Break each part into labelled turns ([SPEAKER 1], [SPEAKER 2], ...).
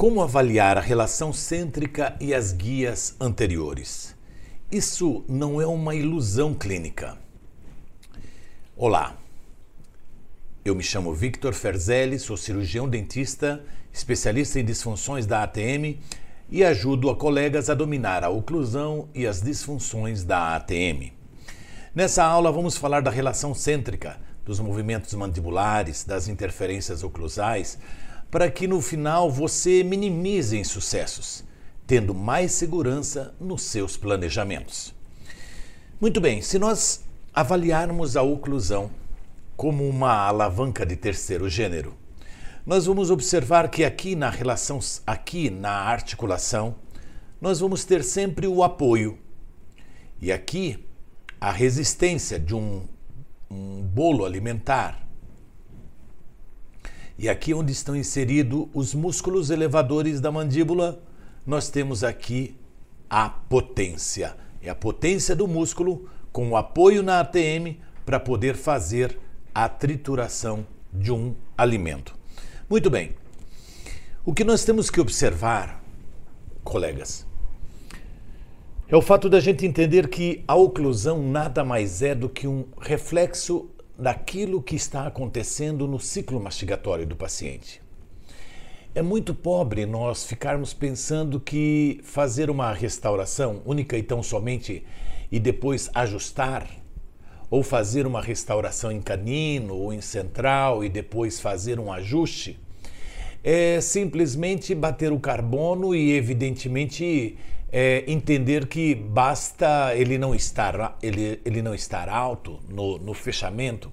[SPEAKER 1] Como avaliar a relação cêntrica e as guias anteriores? Isso não é uma ilusão clínica. Olá, eu me chamo Victor Ferzelli, sou cirurgião dentista, especialista em disfunções da ATM e ajudo a colegas a dominar a oclusão e as disfunções da ATM. Nessa aula vamos falar da relação cêntrica, dos movimentos mandibulares, das interferências oclusais, para que no final você minimize insucessos, tendo mais segurança nos seus planejamentos. Muito bem, se nós avaliarmos a oclusão como uma alavanca de terceiro gênero, nós vamos observar que aqui na relação, aqui na articulação, nós vamos ter sempre o apoio. E aqui a resistência de um, um bolo alimentar, e aqui onde estão inseridos os músculos elevadores da mandíbula, nós temos aqui a potência. É a potência do músculo com o apoio na ATM para poder fazer a trituração de um alimento. Muito bem. O que nós temos que observar, colegas, é o fato da gente entender que a oclusão nada mais é do que um reflexo daquilo que está acontecendo no ciclo mastigatório do paciente. É muito pobre nós ficarmos pensando que fazer uma restauração única e tão somente e depois ajustar, ou fazer uma restauração em canino ou em central e depois fazer um ajuste, é simplesmente bater o carbono e, evidentemente, é, entender que basta ele não estar, ele, ele não estar alto no, no fechamento.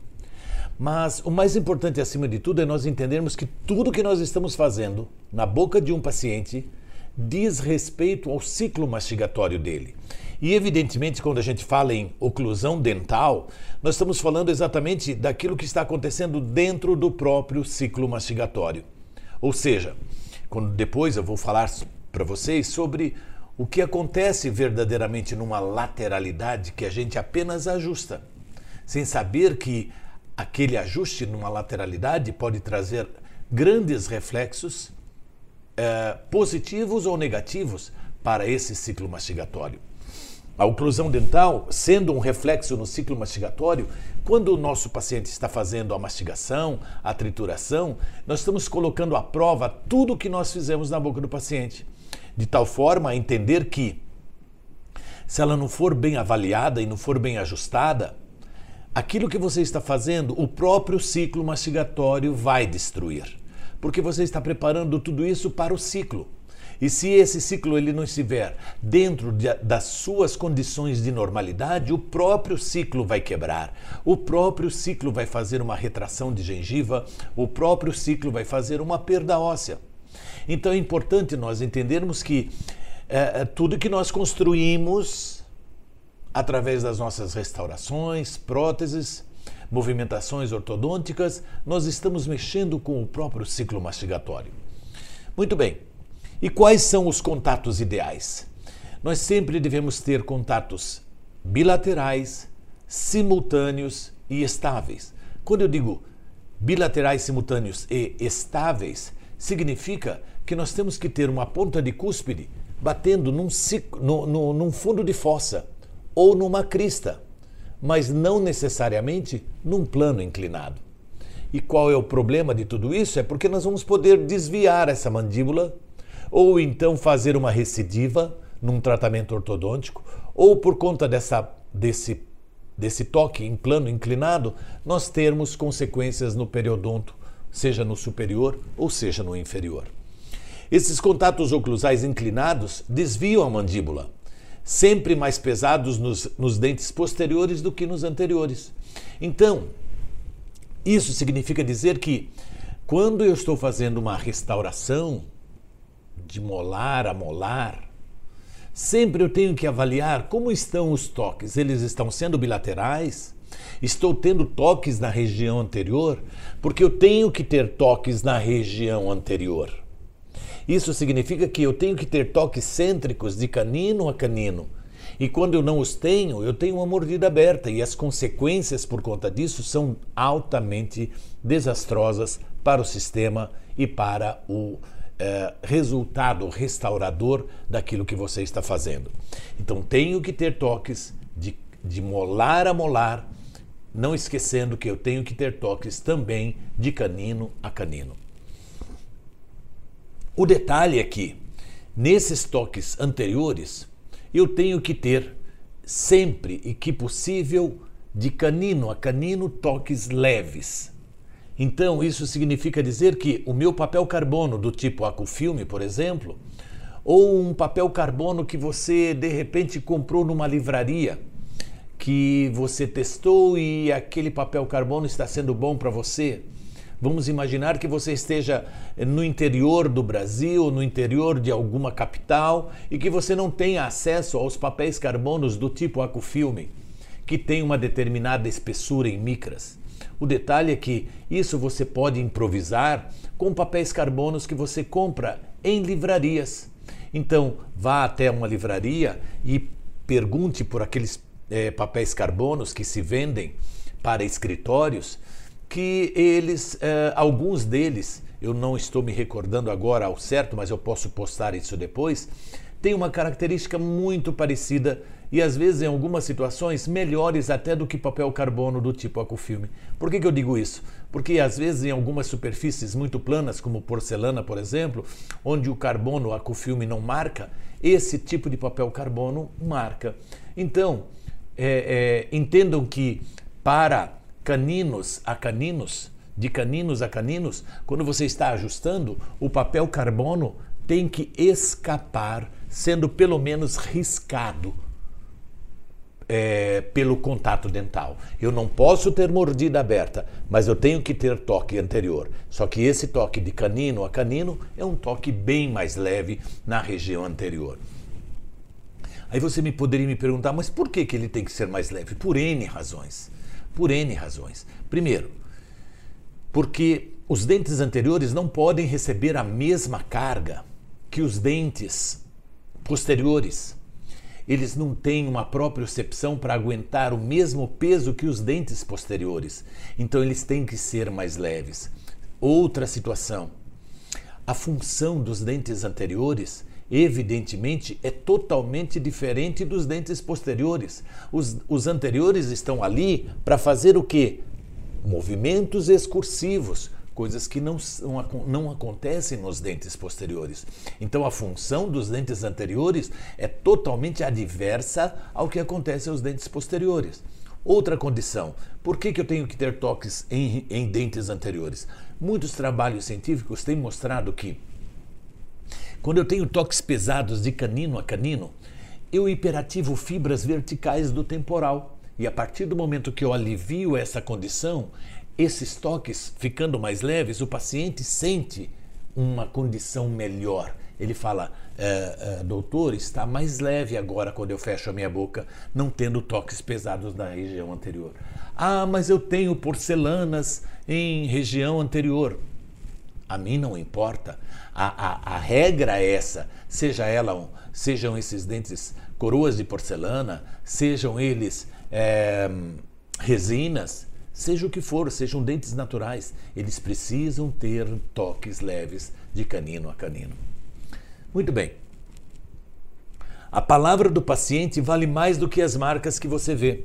[SPEAKER 1] Mas o mais importante, acima de tudo, é nós entendermos que tudo que nós estamos fazendo na boca de um paciente diz respeito ao ciclo mastigatório dele. E, evidentemente, quando a gente fala em oclusão dental, nós estamos falando exatamente daquilo que está acontecendo dentro do próprio ciclo mastigatório. Ou seja, quando depois eu vou falar para vocês sobre o que acontece verdadeiramente numa lateralidade que a gente apenas ajusta, sem saber que aquele ajuste numa lateralidade pode trazer grandes reflexos eh, positivos ou negativos para esse ciclo mastigatório. A oclusão dental, sendo um reflexo no ciclo mastigatório, quando o nosso paciente está fazendo a mastigação, a trituração, nós estamos colocando à prova tudo o que nós fizemos na boca do paciente de tal forma a entender que, se ela não for bem avaliada e não for bem ajustada, aquilo que você está fazendo, o próprio ciclo mastigatório vai destruir. Porque você está preparando tudo isso para o ciclo. E se esse ciclo ele não estiver dentro de, das suas condições de normalidade, o próprio ciclo vai quebrar. O próprio ciclo vai fazer uma retração de gengiva, o próprio ciclo vai fazer uma perda óssea. Então é importante nós entendermos que é, tudo que nós construímos através das nossas restaurações, próteses, movimentações ortodônticas, nós estamos mexendo com o próprio ciclo mastigatório. Muito bem. E quais são os contatos ideais? Nós sempre devemos ter contatos bilaterais, simultâneos e estáveis. Quando eu digo bilaterais, simultâneos e estáveis, significa que nós temos que ter uma ponta de cúspide batendo num, no, no, num fundo de fossa ou numa crista, mas não necessariamente num plano inclinado. E qual é o problema de tudo isso? É porque nós vamos poder desviar essa mandíbula ou então fazer uma recidiva num tratamento ortodôntico, ou por conta dessa, desse, desse toque em plano inclinado, nós termos consequências no periodonto seja no superior ou seja no inferior. Esses contatos oclusais inclinados desviam a mandíbula, sempre mais pesados nos, nos dentes posteriores do que nos anteriores. Então, isso significa dizer que quando eu estou fazendo uma restauração de molar a molar, sempre eu tenho que avaliar como estão os toques. Eles estão sendo bilaterais? Estou tendo toques na região anterior porque eu tenho que ter toques na região anterior. Isso significa que eu tenho que ter toques cêntricos de canino a canino. E quando eu não os tenho, eu tenho uma mordida aberta e as consequências por conta disso são altamente desastrosas para o sistema e para o é, resultado restaurador daquilo que você está fazendo. Então, tenho que ter toques de, de molar a molar, não esquecendo que eu tenho que ter toques também de canino a canino. O detalhe é que, nesses toques anteriores, eu tenho que ter sempre e que possível de canino a canino toques leves. Então, isso significa dizer que o meu papel carbono do tipo Acufilme, por exemplo, ou um papel carbono que você de repente comprou numa livraria, que você testou e aquele papel carbono está sendo bom para você, Vamos imaginar que você esteja no interior do Brasil, no interior de alguma capital e que você não tenha acesso aos papéis carbonos do tipo Acufilme, que tem uma determinada espessura em micras. O detalhe é que isso você pode improvisar com papéis carbonos que você compra em livrarias. Então, vá até uma livraria e pergunte por aqueles é, papéis carbonos que se vendem para escritórios que eles, eh, alguns deles, eu não estou me recordando agora ao certo, mas eu posso postar isso depois, têm uma característica muito parecida e às vezes em algumas situações melhores até do que papel carbono do tipo Acufilme. Por que, que eu digo isso? Porque às vezes em algumas superfícies muito planas, como porcelana, por exemplo, onde o carbono Acufilme não marca, esse tipo de papel carbono marca. Então, é, é, entendam que para caninos a caninos, de caninos a caninos, quando você está ajustando, o papel carbono tem que escapar, sendo pelo menos riscado é, pelo contato dental. Eu não posso ter mordida aberta, mas eu tenho que ter toque anterior. Só que esse toque de canino a canino é um toque bem mais leve na região anterior. Aí você me poderia me perguntar, mas por que, que ele tem que ser mais leve? Por N razões por N razões. Primeiro, porque os dentes anteriores não podem receber a mesma carga que os dentes posteriores. Eles não têm uma propriocepção para aguentar o mesmo peso que os dentes posteriores. Então eles têm que ser mais leves. Outra situação. A função dos dentes anteriores evidentemente, é totalmente diferente dos dentes posteriores. Os, os anteriores estão ali para fazer o quê? Movimentos excursivos, coisas que não, não, não acontecem nos dentes posteriores. Então, a função dos dentes anteriores é totalmente adversa ao que acontece aos dentes posteriores. Outra condição, por que, que eu tenho que ter toques em, em dentes anteriores? Muitos trabalhos científicos têm mostrado que quando eu tenho toques pesados de canino a canino, eu hiperativo fibras verticais do temporal. E a partir do momento que eu alivio essa condição, esses toques ficando mais leves, o paciente sente uma condição melhor. Ele fala, é, é, doutor, está mais leve agora quando eu fecho a minha boca, não tendo toques pesados na região anterior. Ah, mas eu tenho porcelanas em região anterior. A mim não importa. A, a, a regra é essa. Seja ela, sejam esses dentes coroas de porcelana, sejam eles é, resinas, seja o que for, sejam dentes naturais, eles precisam ter toques leves de canino a canino. Muito bem. A palavra do paciente vale mais do que as marcas que você vê.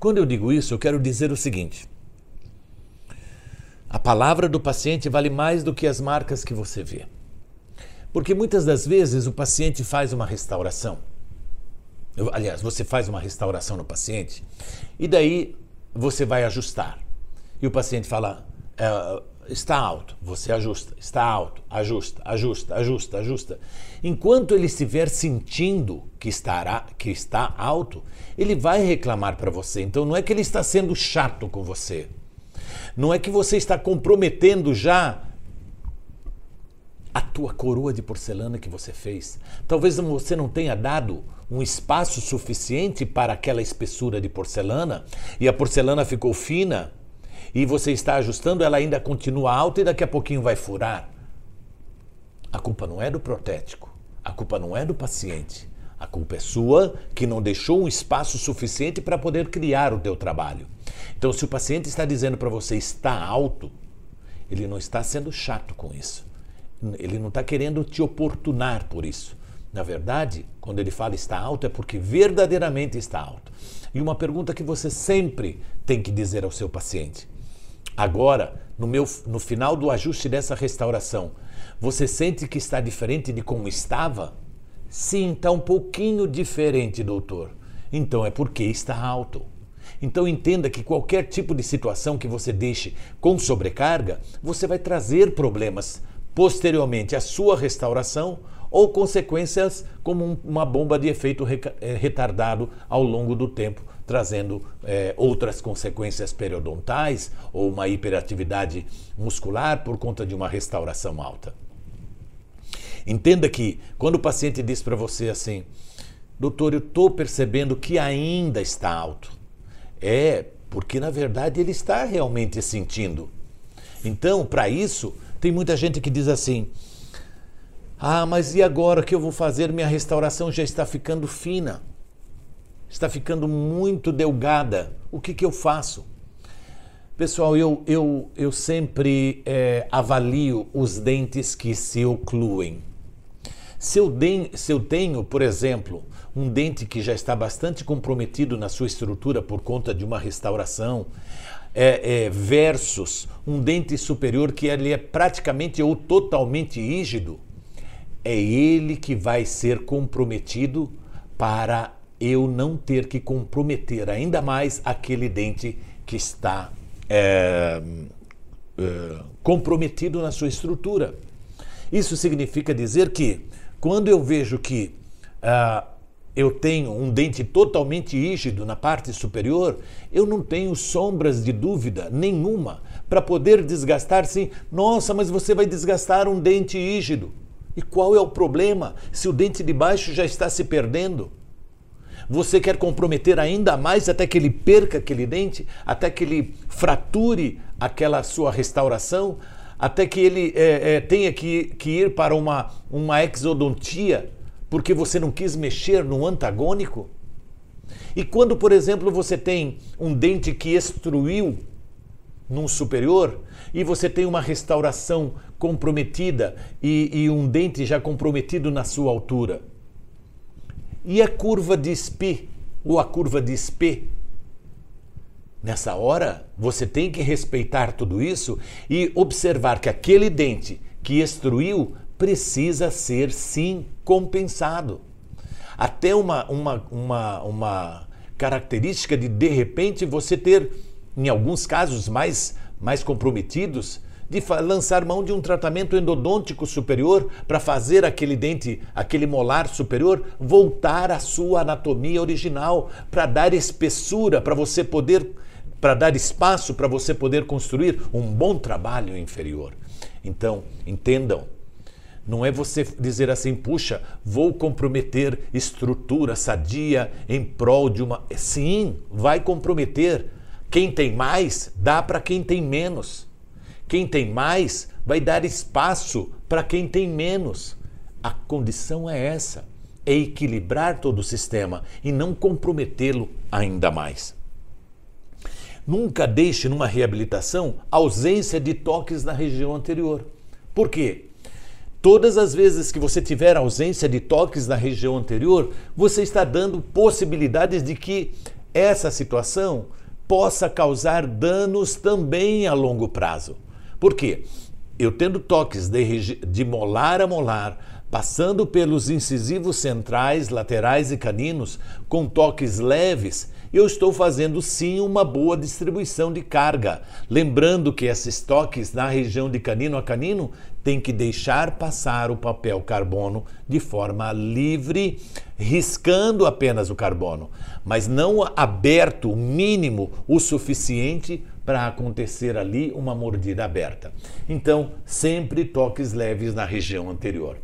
[SPEAKER 1] Quando eu digo isso, eu quero dizer o seguinte: a palavra do paciente vale mais do que as marcas que você vê. Porque muitas das vezes o paciente faz uma restauração. Aliás, você faz uma restauração no paciente e daí você vai ajustar. E o paciente fala: é, está alto, você ajusta, está alto, ajusta, ajusta, ajusta, ajusta. Enquanto ele estiver sentindo que, estará, que está alto, ele vai reclamar para você. Então não é que ele está sendo chato com você. Não é que você está comprometendo já a tua coroa de porcelana que você fez. Talvez você não tenha dado um espaço suficiente para aquela espessura de porcelana e a porcelana ficou fina e você está ajustando, ela ainda continua alta e daqui a pouquinho vai furar. A culpa não é do protético, a culpa não é do paciente. A culpa é sua que não deixou um espaço suficiente para poder criar o teu trabalho. Então, se o paciente está dizendo para você está alto, ele não está sendo chato com isso. ele não está querendo te oportunar por isso. Na verdade, quando ele fala está alto, é porque verdadeiramente está alto. E uma pergunta que você sempre tem que dizer ao seu paciente: agora, no, meu, no final do ajuste dessa restauração, você sente que está diferente de como estava? Sim, está um pouquinho diferente, doutor. Então é porque está alto. Então entenda que qualquer tipo de situação que você deixe com sobrecarga, você vai trazer problemas posteriormente à sua restauração ou consequências como uma bomba de efeito eh, retardado ao longo do tempo, trazendo é, outras consequências periodontais ou uma hiperatividade muscular por conta de uma restauração alta. Entenda que quando o paciente diz para você assim, doutor, eu estou percebendo que ainda está alto, é porque na verdade ele está realmente sentindo. Então, para isso, tem muita gente que diz assim: ah, mas e agora que eu vou fazer? Minha restauração já está ficando fina, está ficando muito delgada. O que, que eu faço? Pessoal, eu, eu, eu sempre é, avalio os dentes que se ocluem. Se eu, de, se eu tenho, por exemplo, um dente que já está bastante comprometido na sua estrutura por conta de uma restauração, é, é, versus um dente superior que ele é praticamente ou totalmente rígido, é ele que vai ser comprometido para eu não ter que comprometer ainda mais aquele dente que está é, é, comprometido na sua estrutura. Isso significa dizer que quando eu vejo que uh, eu tenho um dente totalmente rígido na parte superior, eu não tenho sombras de dúvida nenhuma para poder desgastar sim. Nossa, mas você vai desgastar um dente rígido. E qual é o problema se o dente de baixo já está se perdendo? Você quer comprometer ainda mais até que ele perca aquele dente, até que ele frature aquela sua restauração, até que ele é, é, tenha que, que ir para uma, uma exodontia porque você não quis mexer no antagônico? E quando, por exemplo, você tem um dente que extruiu num superior e você tem uma restauração comprometida e, e um dente já comprometido na sua altura. E a curva de SPI ou a curva de SP? Nessa hora, você tem que respeitar tudo isso e observar que aquele dente que extruiu precisa ser sim compensado. Até uma, uma, uma, uma característica de de repente você ter em alguns casos mais, mais comprometidos, de lançar mão de um tratamento endodôntico superior para fazer aquele dente, aquele molar superior voltar à sua anatomia original, para dar espessura, para você poder, para dar espaço para você poder construir um bom trabalho inferior. Então, entendam, não é você dizer assim, puxa, vou comprometer estrutura sadia em prol de uma. Sim, vai comprometer quem tem mais, dá para quem tem menos. Quem tem mais, vai dar espaço para quem tem menos. A condição é essa: é equilibrar todo o sistema e não comprometê-lo ainda mais. Nunca deixe numa reabilitação ausência de toques na região anterior. Por quê? Todas as vezes que você tiver ausência de toques na região anterior, você está dando possibilidades de que essa situação possa causar danos também a longo prazo. Por quê? Eu tendo toques de, de molar a molar, passando pelos incisivos centrais, laterais e caninos, com toques leves, eu estou fazendo sim uma boa distribuição de carga. Lembrando que esses toques na região de canino a canino tem que deixar passar o papel carbono de forma livre, riscando apenas o carbono, mas não aberto o mínimo o suficiente para acontecer ali uma mordida aberta. Então, sempre toques leves na região anterior.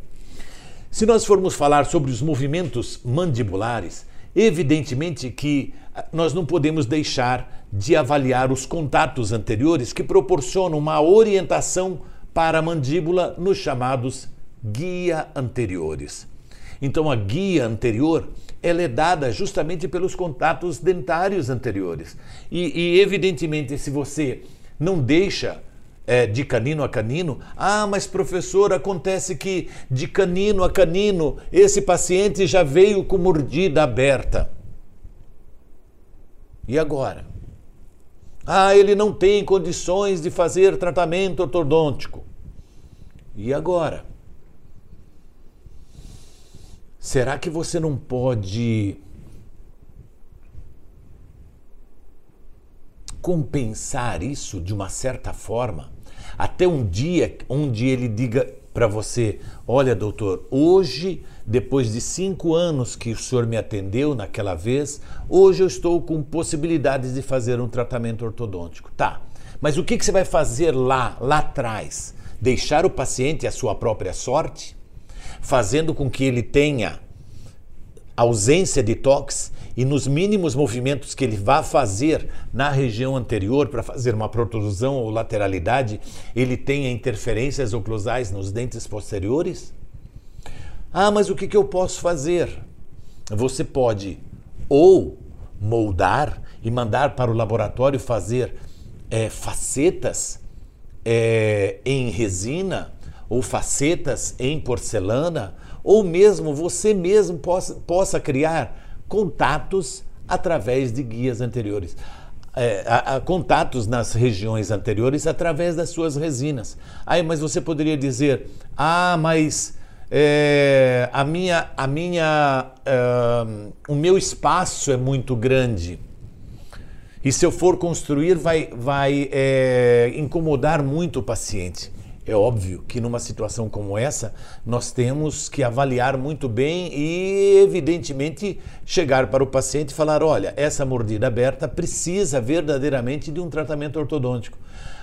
[SPEAKER 1] Se nós formos falar sobre os movimentos mandibulares, evidentemente que ah, nós não podemos deixar de avaliar os contatos anteriores que proporcionam uma orientação para a mandíbula nos chamados guia anteriores. Então a guia anterior ela é dada justamente pelos contatos dentários anteriores. E, e evidentemente, se você não deixa é, de canino a canino? Ah, mas professor, acontece que de canino a canino esse paciente já veio com mordida aberta. E agora? Ah, ele não tem condições de fazer tratamento ortodôntico. E agora? Será que você não pode compensar isso de uma certa forma? Até um dia onde ele diga para você: Olha, doutor, hoje, depois de cinco anos que o senhor me atendeu naquela vez, hoje eu estou com possibilidades de fazer um tratamento ortodôntico. Tá, mas o que, que você vai fazer lá, lá atrás? Deixar o paciente à sua própria sorte? Fazendo com que ele tenha ausência de tox e nos mínimos movimentos que ele vá fazer na região anterior para fazer uma protrusão ou lateralidade, ele tenha interferências oclusais nos dentes posteriores? Ah, mas o que, que eu posso fazer? Você pode ou moldar e mandar para o laboratório fazer é, facetas é, em resina ou facetas em porcelana, ou mesmo você mesmo possa, possa criar contatos através de guias anteriores. É, a, a, contatos nas regiões anteriores através das suas resinas. Aí, mas você poderia dizer, ah, mas é, a minha, a minha, uh, o meu espaço é muito grande. E se eu for construir, vai, vai é, incomodar muito o paciente. É óbvio que numa situação como essa, nós temos que avaliar muito bem e, evidentemente, chegar para o paciente e falar: olha, essa mordida aberta precisa verdadeiramente de um tratamento ortodôntico.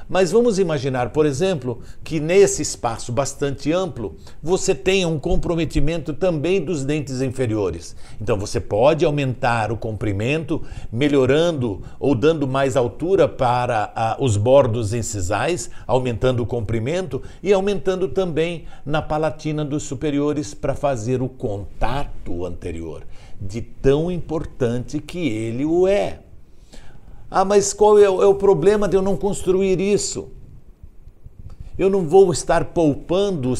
[SPEAKER 1] Mas vamos imaginar, por exemplo, que nesse espaço bastante amplo você tenha um comprometimento também dos dentes inferiores. Então você pode aumentar o comprimento, melhorando ou dando mais altura para os bordos incisais, aumentando o comprimento e aumentando também na palatina dos superiores para fazer o contato anterior, de tão importante que ele o é. Ah, mas qual é o, é o problema de eu não construir isso? Eu não vou estar poupando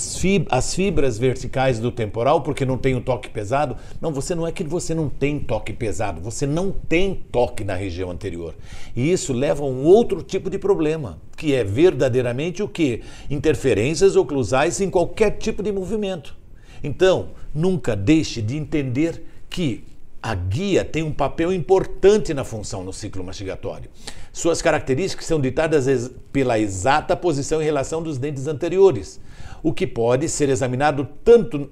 [SPEAKER 1] as fibras verticais do temporal porque não tenho toque pesado. Não, você não é que você não tem toque pesado, você não tem toque na região anterior. E isso leva a um outro tipo de problema, que é verdadeiramente o que? Interferências oclusais em qualquer tipo de movimento. Então, nunca deixe de entender que a guia tem um papel importante na função no ciclo mastigatório. Suas características são ditadas pela exata posição em relação dos dentes anteriores, o que pode ser examinado tanto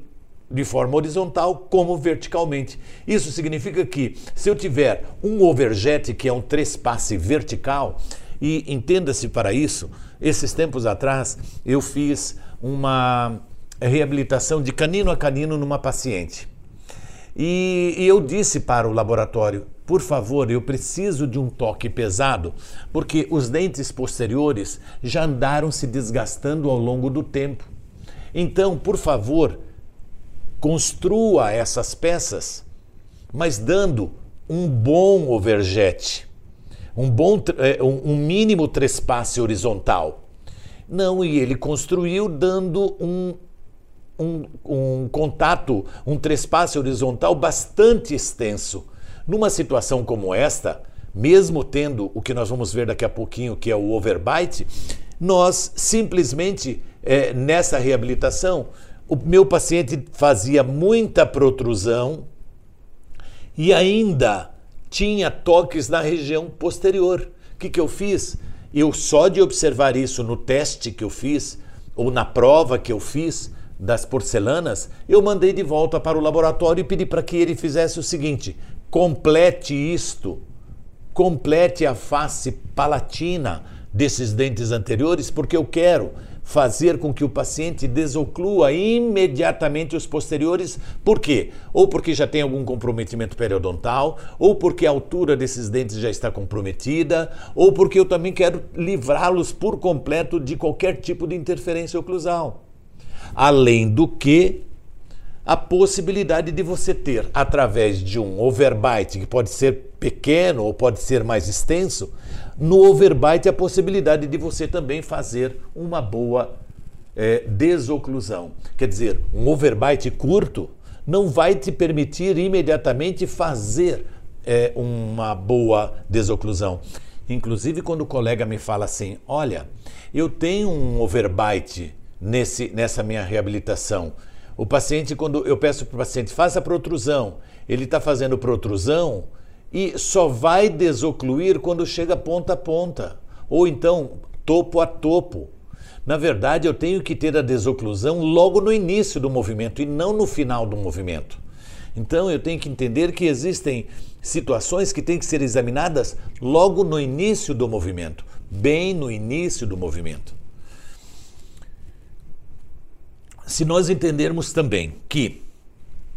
[SPEAKER 1] de forma horizontal como verticalmente. Isso significa que se eu tiver um overjet, que é um trespasse vertical, e entenda-se para isso, esses tempos atrás eu fiz uma reabilitação de canino a canino numa paciente. E, e eu disse para o laboratório: por favor, eu preciso de um toque pesado, porque os dentes posteriores já andaram se desgastando ao longo do tempo. Então, por favor, construa essas peças, mas dando um bom overjet, um bom é, um mínimo trespasse horizontal. Não, e ele construiu dando um um, um contato, um trespasse horizontal bastante extenso. Numa situação como esta, mesmo tendo o que nós vamos ver daqui a pouquinho, que é o overbite, nós simplesmente, é, nessa reabilitação, o meu paciente fazia muita protrusão e ainda tinha toques na região posterior. O que, que eu fiz? Eu só de observar isso no teste que eu fiz, ou na prova que eu fiz, das porcelanas, eu mandei de volta para o laboratório e pedi para que ele fizesse o seguinte: complete isto, complete a face palatina desses dentes anteriores, porque eu quero fazer com que o paciente desoclua imediatamente os posteriores. Por quê? Ou porque já tem algum comprometimento periodontal, ou porque a altura desses dentes já está comprometida, ou porque eu também quero livrá-los por completo de qualquer tipo de interferência oclusal. Além do que, a possibilidade de você ter, através de um overbite, que pode ser pequeno ou pode ser mais extenso, no overbite a possibilidade de você também fazer uma boa é, desoclusão. Quer dizer, um overbite curto não vai te permitir imediatamente fazer é, uma boa desoclusão. Inclusive, quando o colega me fala assim: Olha, eu tenho um overbite nesse, nessa minha reabilitação. O paciente, quando eu peço para o paciente, faça protrusão, ele está fazendo protrusão e só vai desocluir quando chega ponta a ponta, ou então topo a topo. Na verdade, eu tenho que ter a desoclusão logo no início do movimento e não no final do movimento. Então, eu tenho que entender que existem situações que têm que ser examinadas logo no início do movimento, bem no início do movimento. Se nós entendermos também que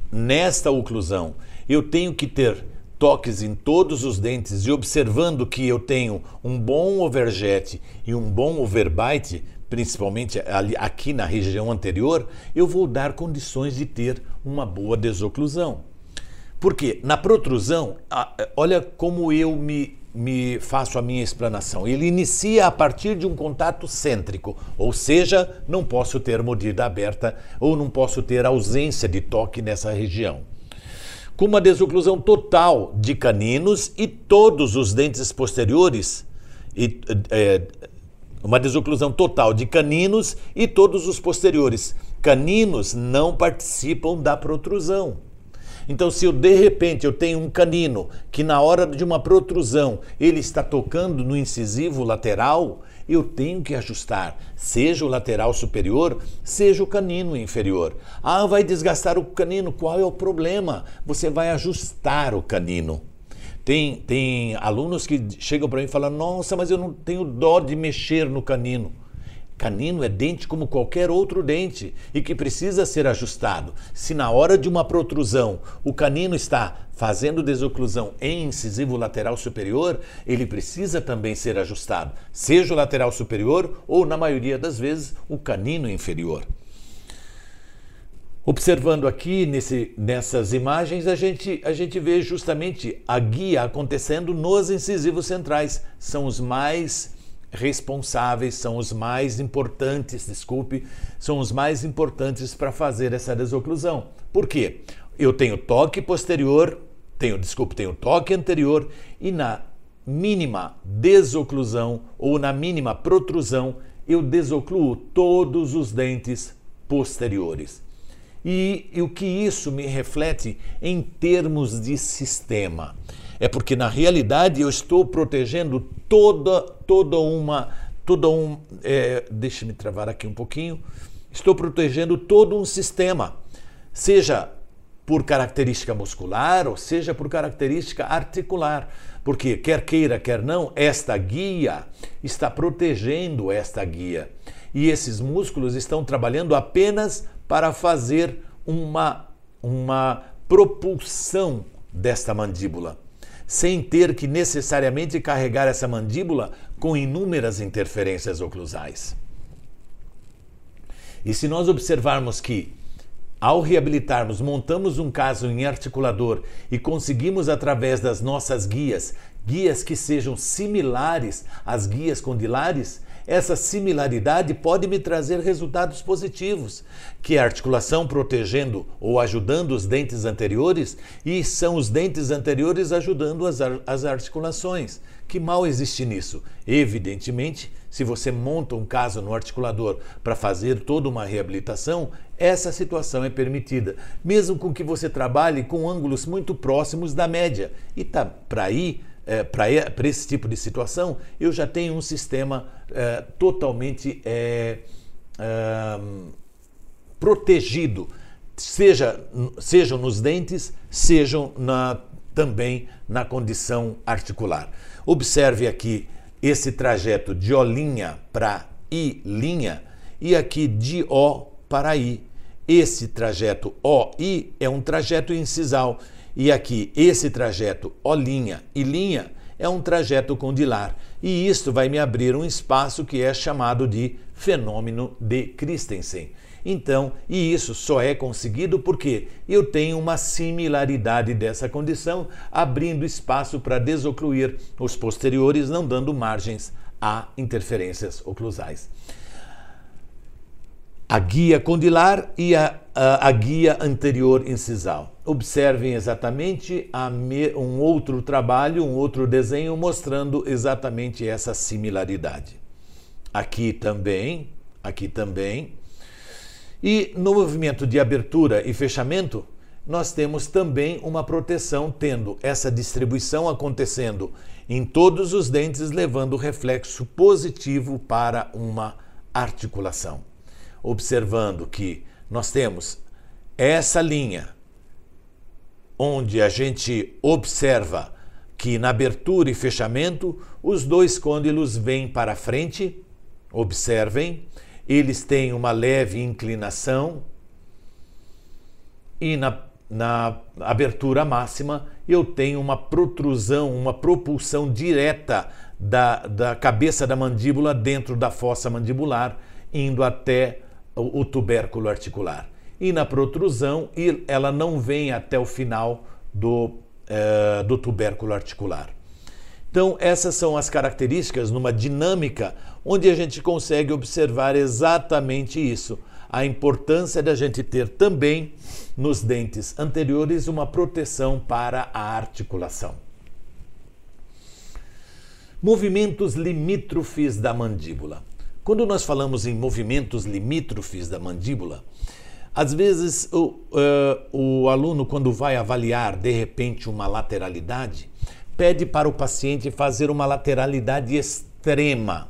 [SPEAKER 1] nesta oclusão eu tenho que ter toques em todos os dentes e observando que eu tenho um bom overjet e um bom overbite, principalmente ali, aqui na região anterior, eu vou dar condições de ter uma boa desoclusão. Porque na protrusão, olha como eu me, me faço a minha explanação. Ele inicia a partir de um contato cêntrico, ou seja, não posso ter mordida aberta ou não posso ter ausência de toque nessa região. Com uma desoclusão total de caninos e todos os dentes posteriores, e, é, uma desoclusão total de caninos e todos os posteriores. Caninos não participam da protrusão. Então, se eu de repente eu tenho um canino que na hora de uma protrusão ele está tocando no incisivo lateral, eu tenho que ajustar, seja o lateral superior, seja o canino inferior. Ah, vai desgastar o canino, qual é o problema? Você vai ajustar o canino. Tem, tem alunos que chegam para mim e falam: Nossa, mas eu não tenho dó de mexer no canino. Canino é dente como qualquer outro dente e que precisa ser ajustado. Se na hora de uma protrusão o canino está fazendo desoclusão em incisivo lateral superior, ele precisa também ser ajustado, seja o lateral superior ou, na maioria das vezes, o canino inferior. Observando aqui nesse, nessas imagens, a gente, a gente vê justamente a guia acontecendo nos incisivos centrais. São os mais responsáveis, são os mais importantes, desculpe, são os mais importantes para fazer essa desoclusão. Por quê? Eu tenho toque posterior, tenho, desculpe, tenho toque anterior e na mínima desoclusão ou na mínima protrusão, eu desocluo todos os dentes posteriores. E, e o que isso me reflete em termos de sistema? É porque na realidade eu estou protegendo toda, toda uma. Toda um, é, Deixe-me travar aqui um pouquinho. Estou protegendo todo um sistema, seja por característica muscular ou seja por característica articular. Porque, quer queira, quer não, esta guia está protegendo esta guia. E esses músculos estão trabalhando apenas para fazer uma, uma propulsão desta mandíbula sem ter que necessariamente carregar essa mandíbula com inúmeras interferências oclusais. E se nós observarmos que, ao reabilitarmos, montamos um caso em articulador e conseguimos, através das nossas guias, guias que sejam similares às guias condilares, essa similaridade pode me trazer resultados positivos, que é a articulação protegendo ou ajudando os dentes anteriores e são os dentes anteriores ajudando as, as articulações. Que mal existe nisso? Evidentemente, se você monta um caso no articulador para fazer toda uma reabilitação, essa situação é permitida, mesmo com que você trabalhe com ângulos muito próximos da média. E tá para aí é, para esse tipo de situação, eu já tenho um sistema é, totalmente é, é, protegido, seja, sejam nos dentes, sejam na, também na condição articular. Observe aqui esse trajeto de olinha para I-linha e aqui de O para I. Esse trajeto O-I é um trajeto incisal e aqui, esse trajeto O' e linha é um trajeto condilar. E isto vai me abrir um espaço que é chamado de fenômeno de Christensen. Então, e isso só é conseguido porque eu tenho uma similaridade dessa condição, abrindo espaço para desocluir os posteriores, não dando margens a interferências oclusais. A guia condilar e a, a, a guia anterior incisal. Observem exatamente me, um outro trabalho, um outro desenho mostrando exatamente essa similaridade. Aqui também, aqui também. E no movimento de abertura e fechamento, nós temos também uma proteção, tendo essa distribuição acontecendo em todos os dentes, levando reflexo positivo para uma articulação. Observando que nós temos essa linha, onde a gente observa que na abertura e fechamento os dois côndilos vêm para frente, observem, eles têm uma leve inclinação e na na abertura máxima, eu tenho uma protrusão, uma propulsão direta da, da cabeça da mandíbula dentro da fossa mandibular, indo até o, tubérculo articular. E na protrusão, ela não vem até o final do, eh, do tubérculo articular. Então, essas são as características numa dinâmica onde a gente consegue observar exatamente isso a importância da gente ter também nos dentes anteriores uma proteção para a articulação. Movimentos limítrofes da mandíbula. Quando nós falamos em movimentos limítrofes da mandíbula, às vezes o, uh, o aluno, quando vai avaliar de repente uma lateralidade, pede para o paciente fazer uma lateralidade extrema.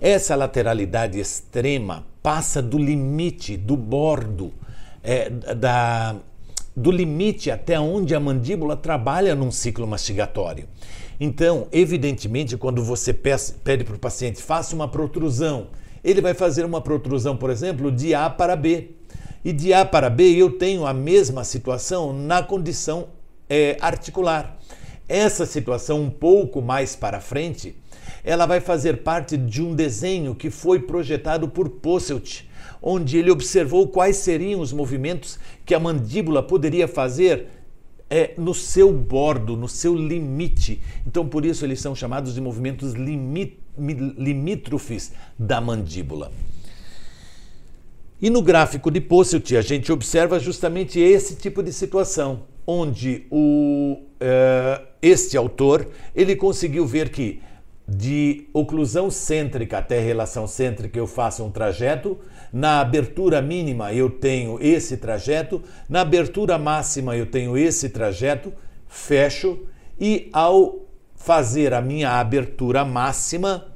[SPEAKER 1] Essa lateralidade extrema passa do limite, do bordo, é, da, do limite até onde a mandíbula trabalha num ciclo mastigatório. Então, evidentemente, quando você pede para o paciente faça uma protrusão, ele vai fazer uma protrusão, por exemplo, de A para B. E de A para B eu tenho a mesma situação na condição é, articular. Essa situação um pouco mais para frente ela vai fazer parte de um desenho que foi projetado por Posselt, onde ele observou quais seriam os movimentos que a mandíbula poderia fazer é, no seu bordo, no seu limite. Então, por isso, eles são chamados de movimentos limítrofes da mandíbula. E no gráfico de Posselt, a gente observa justamente esse tipo de situação, onde o, uh, este autor ele conseguiu ver que de oclusão cêntrica até relação cêntrica eu faço um trajeto, na abertura mínima eu tenho esse trajeto, na abertura máxima eu tenho esse trajeto, fecho e ao fazer a minha abertura máxima,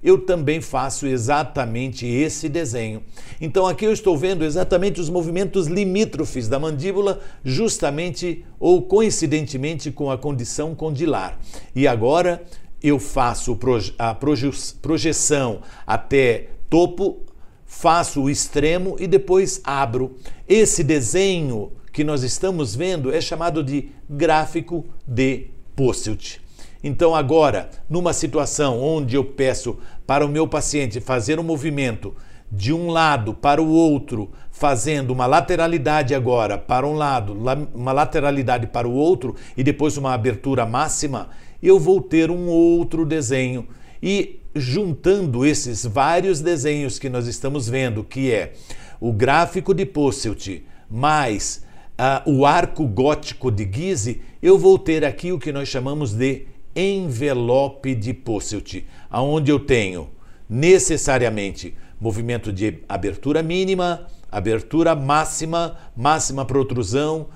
[SPEAKER 1] eu também faço exatamente esse desenho. Então aqui eu estou vendo exatamente os movimentos limítrofes da mandíbula, justamente ou coincidentemente com a condição condilar. E agora eu faço a projeção até topo, faço o extremo e depois abro. Esse desenho que nós estamos vendo é chamado de gráfico de Posselt. Então, agora, numa situação onde eu peço para o meu paciente fazer um movimento de um lado para o outro, fazendo uma lateralidade agora para um lado, uma lateralidade para o outro e depois uma abertura máxima, eu vou ter um outro desenho. E juntando esses vários desenhos que nós estamos vendo, que é o gráfico de Posselt mais uh, o arco gótico de Guise, eu vou ter aqui o que nós chamamos de envelope de Posselt, aonde eu tenho necessariamente movimento de abertura mínima, abertura máxima, máxima protrusão,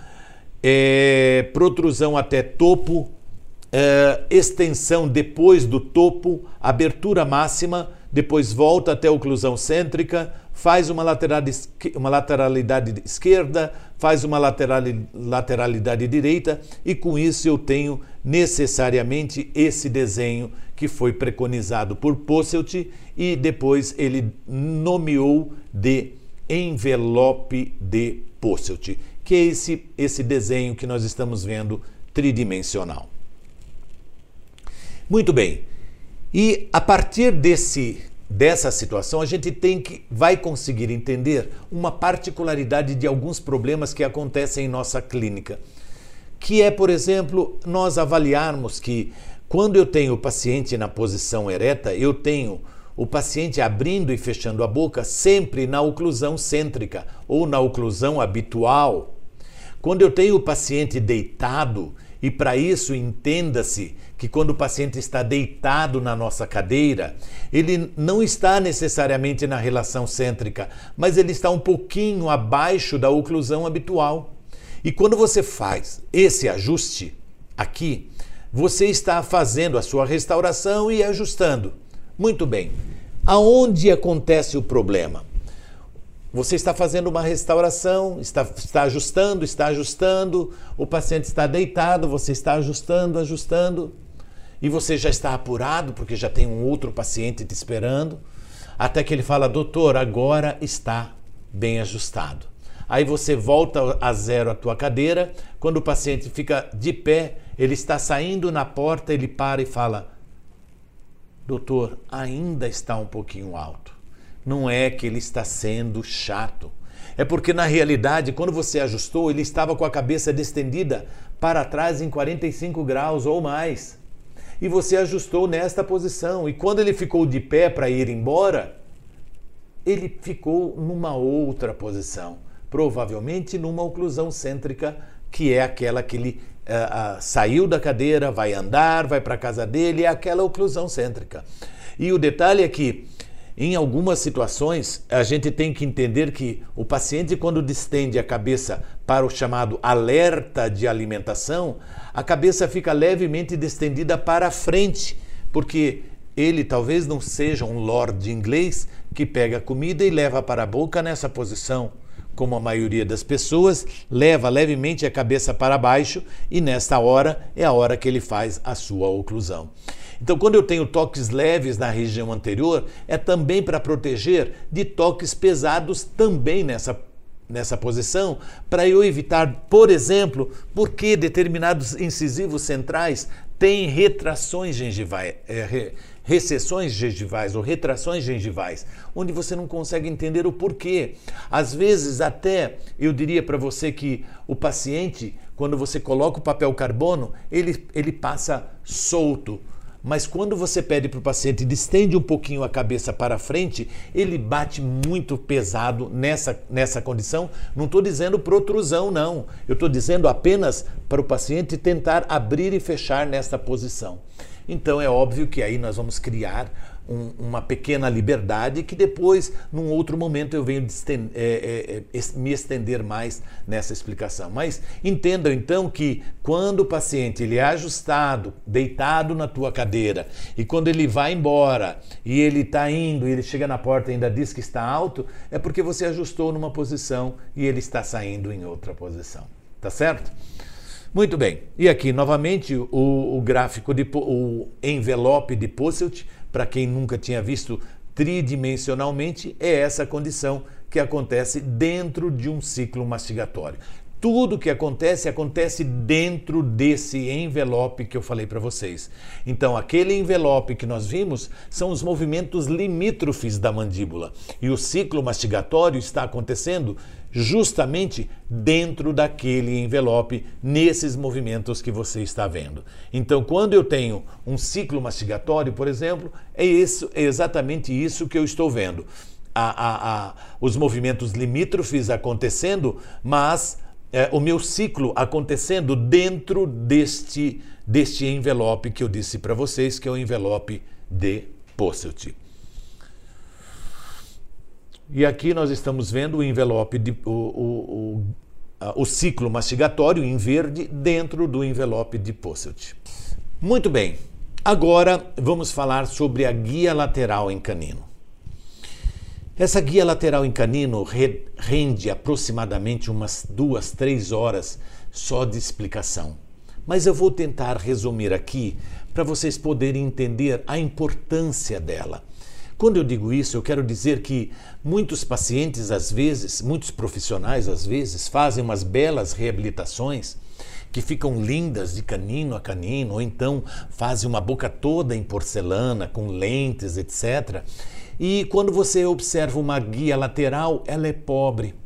[SPEAKER 1] é, protrusão até topo, uh, extensão depois do topo, abertura máxima, depois volta até a oclusão cêntrica, faz uma, uma lateralidade esquerda, faz uma lateralidade direita e com isso eu tenho necessariamente esse desenho que foi preconizado por Posselt e depois ele nomeou de envelope de Posselt, que é esse, esse desenho que nós estamos vendo tridimensional. Muito bem. E a partir desse dessa situação, a gente tem que vai conseguir entender uma particularidade de alguns problemas que acontecem em nossa clínica, que é, por exemplo, nós avaliarmos que quando eu tenho o paciente na posição ereta, eu tenho o paciente abrindo e fechando a boca sempre na oclusão cêntrica ou na oclusão habitual. Quando eu tenho o paciente deitado, e para isso entenda-se que quando o paciente está deitado na nossa cadeira, ele não está necessariamente na relação cêntrica, mas ele está um pouquinho abaixo da oclusão habitual. E quando você faz esse ajuste aqui, você está fazendo a sua restauração e ajustando. Muito bem. Aonde acontece o problema? Você está fazendo uma restauração, está, está ajustando, está ajustando, o paciente está deitado, você está ajustando, ajustando, e você já está apurado porque já tem um outro paciente te esperando, até que ele fala: Doutor, agora está bem ajustado. Aí você volta a zero a tua cadeira, quando o paciente fica de pé, ele está saindo na porta, ele para e fala: Doutor, ainda está um pouquinho alto não é que ele está sendo chato. É porque na realidade, quando você ajustou, ele estava com a cabeça distendida para trás em 45 graus ou mais. E você ajustou nesta posição. E quando ele ficou de pé para ir embora, ele ficou numa outra posição. Provavelmente numa oclusão cêntrica, que é aquela que ele uh, uh, saiu da cadeira, vai andar, vai para a casa dele, é aquela oclusão cêntrica. E o detalhe é que em algumas situações, a gente tem que entender que o paciente, quando distende a cabeça para o chamado alerta de alimentação, a cabeça fica levemente distendida para frente, porque ele talvez não seja um lord inglês que pega a comida e leva para a boca nessa posição. Como a maioria das pessoas, leva levemente a cabeça para baixo e nesta hora é a hora que ele faz a sua oclusão. Então, quando eu tenho toques leves na região anterior, é também para proteger de toques pesados também nessa nessa posição, para eu evitar, por exemplo, porque determinados incisivos centrais têm retrações gengivais, é, re, recessões gengivais ou retrações gengivais, onde você não consegue entender o porquê. Às vezes, até eu diria para você que o paciente, quando você coloca o papel carbono, ele, ele passa solto mas quando você pede para o paciente distende um pouquinho a cabeça para frente, ele bate muito pesado nessa, nessa condição. Não estou dizendo protrusão, não. Eu estou dizendo apenas para o paciente tentar abrir e fechar nessa posição. Então é óbvio que aí nós vamos criar um, uma pequena liberdade que depois, num outro momento, eu venho é, é, é, me estender mais nessa explicação. Mas entendam então que quando o paciente ele é ajustado, deitado na tua cadeira, e quando ele vai embora e ele está indo, e ele chega na porta e ainda diz que está alto, é porque você ajustou numa posição e ele está saindo em outra posição. Tá certo? Muito bem. E aqui novamente o, o gráfico de o envelope de Posselt para quem nunca tinha visto tridimensionalmente, é essa condição que acontece dentro de um ciclo mastigatório. Tudo que acontece, acontece dentro desse envelope que eu falei para vocês. Então, aquele envelope que nós vimos são os movimentos limítrofes da mandíbula. E o ciclo mastigatório está acontecendo justamente dentro daquele envelope, nesses movimentos que você está vendo. Então, quando eu tenho um ciclo mastigatório, por exemplo, é, isso, é exatamente isso que eu estou vendo. A, a, a, os movimentos limítrofes acontecendo, mas é, o meu ciclo acontecendo dentro deste, deste envelope que eu disse para vocês, que é o envelope de Posselt. E aqui nós estamos vendo o envelope, de, o, o, o, o ciclo mastigatório em verde dentro do envelope de Posselt. Muito bem, agora vamos falar sobre a guia lateral em canino. Essa guia lateral em canino rende aproximadamente umas duas, três horas só de explicação. Mas eu vou tentar resumir aqui para vocês poderem entender a importância dela. Quando eu digo isso, eu quero dizer que muitos pacientes, às vezes, muitos profissionais, às vezes, fazem umas belas reabilitações que ficam lindas de canino a canino, ou então fazem uma boca toda em porcelana, com lentes, etc. E quando você observa uma guia lateral, ela é pobre.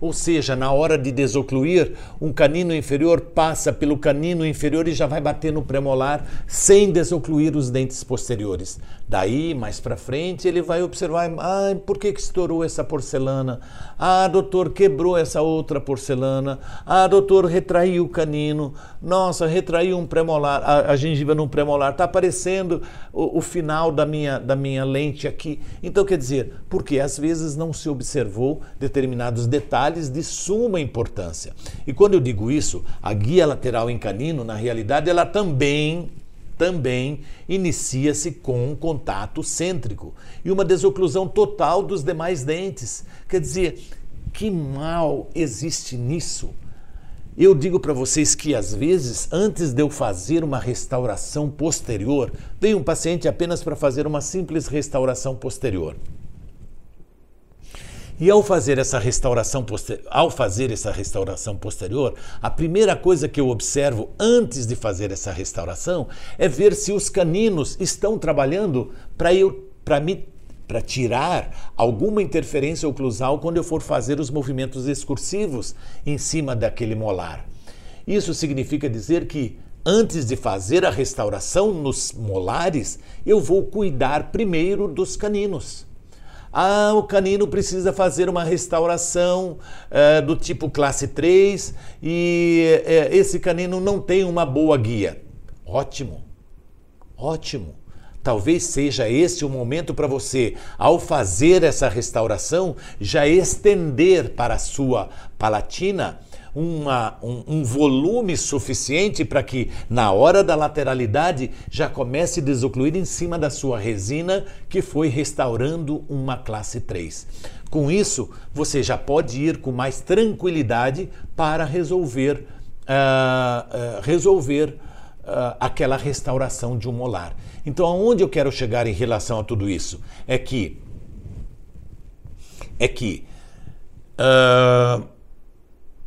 [SPEAKER 1] Ou seja, na hora de desocluir, um canino inferior passa pelo canino inferior e já vai bater no premolar sem desocluir os dentes posteriores. Daí, mais para frente, ele vai observar: ah, por que, que estourou essa porcelana? Ah, doutor, quebrou essa outra porcelana. Ah, doutor, retraiu o canino. Nossa, retraiu um premolar, a, a gengiva num premolar. Está aparecendo o, o final da minha, da minha lente aqui. Então, quer dizer, porque às vezes não se observou determinados detalhes de suma importância. E quando eu digo isso, a guia lateral em canino, na realidade, ela também também inicia-se com um contato cêntrico e uma desoclusão total dos demais dentes. Quer dizer, que mal existe nisso? Eu digo para vocês que às vezes, antes de eu fazer uma restauração posterior, vem um paciente apenas para fazer uma simples restauração posterior. E ao fazer essa restauração ao fazer essa restauração posterior, a primeira coisa que eu observo antes de fazer essa restauração é ver se os caninos estão trabalhando para eu para me para tirar alguma interferência oclusal quando eu for fazer os movimentos excursivos em cima daquele molar. Isso significa dizer que antes de fazer a restauração nos molares, eu vou cuidar primeiro dos caninos. Ah, o canino precisa fazer uma restauração é, do tipo classe 3 e é, esse canino não tem uma boa guia. Ótimo, ótimo. Talvez seja esse o momento para você, ao fazer essa restauração, já estender para a sua palatina uma, um, um volume suficiente para que, na hora da lateralidade, já comece a desocluir em cima da sua resina que foi restaurando uma classe 3. Com isso, você já pode ir com mais tranquilidade para resolver, uh, uh, resolver uh, aquela restauração de um molar. Então, aonde eu quero chegar em relação a tudo isso? É que é que uh,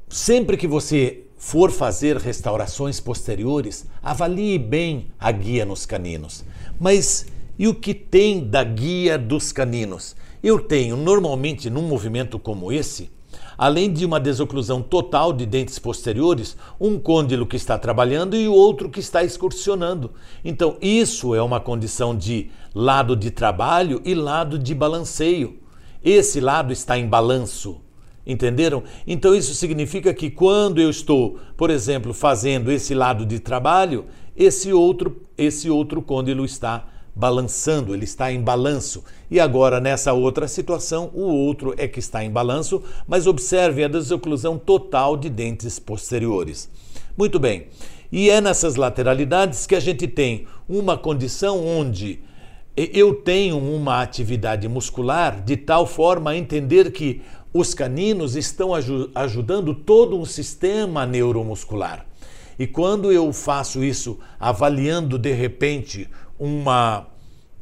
[SPEAKER 1] Sempre que você for fazer restaurações posteriores, avalie bem a guia nos caninos. Mas e o que tem da guia dos caninos? Eu tenho, normalmente, num movimento como esse, além de uma desoclusão total de dentes posteriores, um côndilo que está trabalhando e o outro que está excursionando. Então, isso é uma condição de lado de trabalho e lado de balanceio. Esse lado está em balanço, Entenderam? Então isso significa que quando eu estou, por exemplo, fazendo esse lado de trabalho, esse outro, esse outro côndilo está balançando, ele está em balanço. E agora nessa outra situação, o outro é que está em balanço, mas observe a desoclusão total de dentes posteriores. Muito bem. E é nessas lateralidades que a gente tem uma condição onde eu tenho uma atividade muscular de tal forma a entender que os caninos estão ajudando todo um sistema neuromuscular. E quando eu faço isso avaliando de repente uma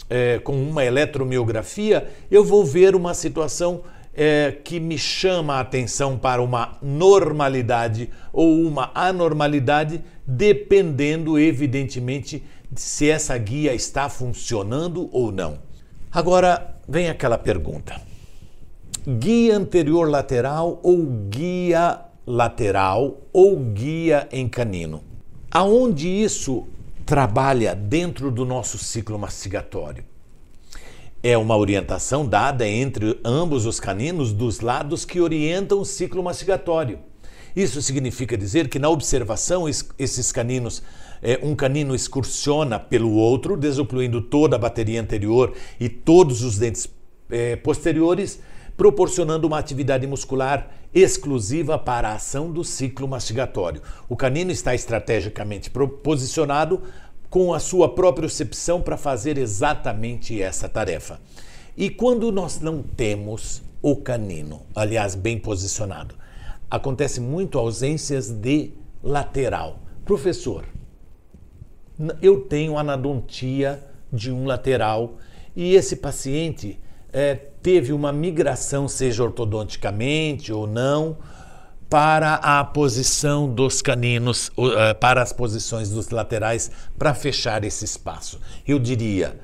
[SPEAKER 1] é, com uma eletromiografia, eu vou ver uma situação é, que me chama a atenção para uma normalidade ou uma anormalidade, dependendo, evidentemente, de se essa guia está funcionando ou não. Agora vem aquela pergunta guia anterior lateral ou guia lateral ou guia em canino. Aonde isso trabalha dentro do nosso ciclo mastigatório? É uma orientação dada entre ambos os caninos dos lados que orientam o ciclo mastigatório. Isso significa dizer que na observação esses caninos, é, um canino excursiona pelo outro, desocluindo toda a bateria anterior e todos os dentes é, posteriores, proporcionando uma atividade muscular exclusiva para a ação do ciclo mastigatório. O canino está estrategicamente posicionado com a sua propriocepção para fazer exatamente essa tarefa. E quando nós não temos o canino, aliás, bem posicionado, acontece muito ausências de lateral. Professor, eu tenho anadontia de um lateral e esse paciente é, teve uma migração, seja ortodonticamente ou não, para a posição dos caninos, é, para as posições dos laterais, para fechar esse espaço. Eu diria,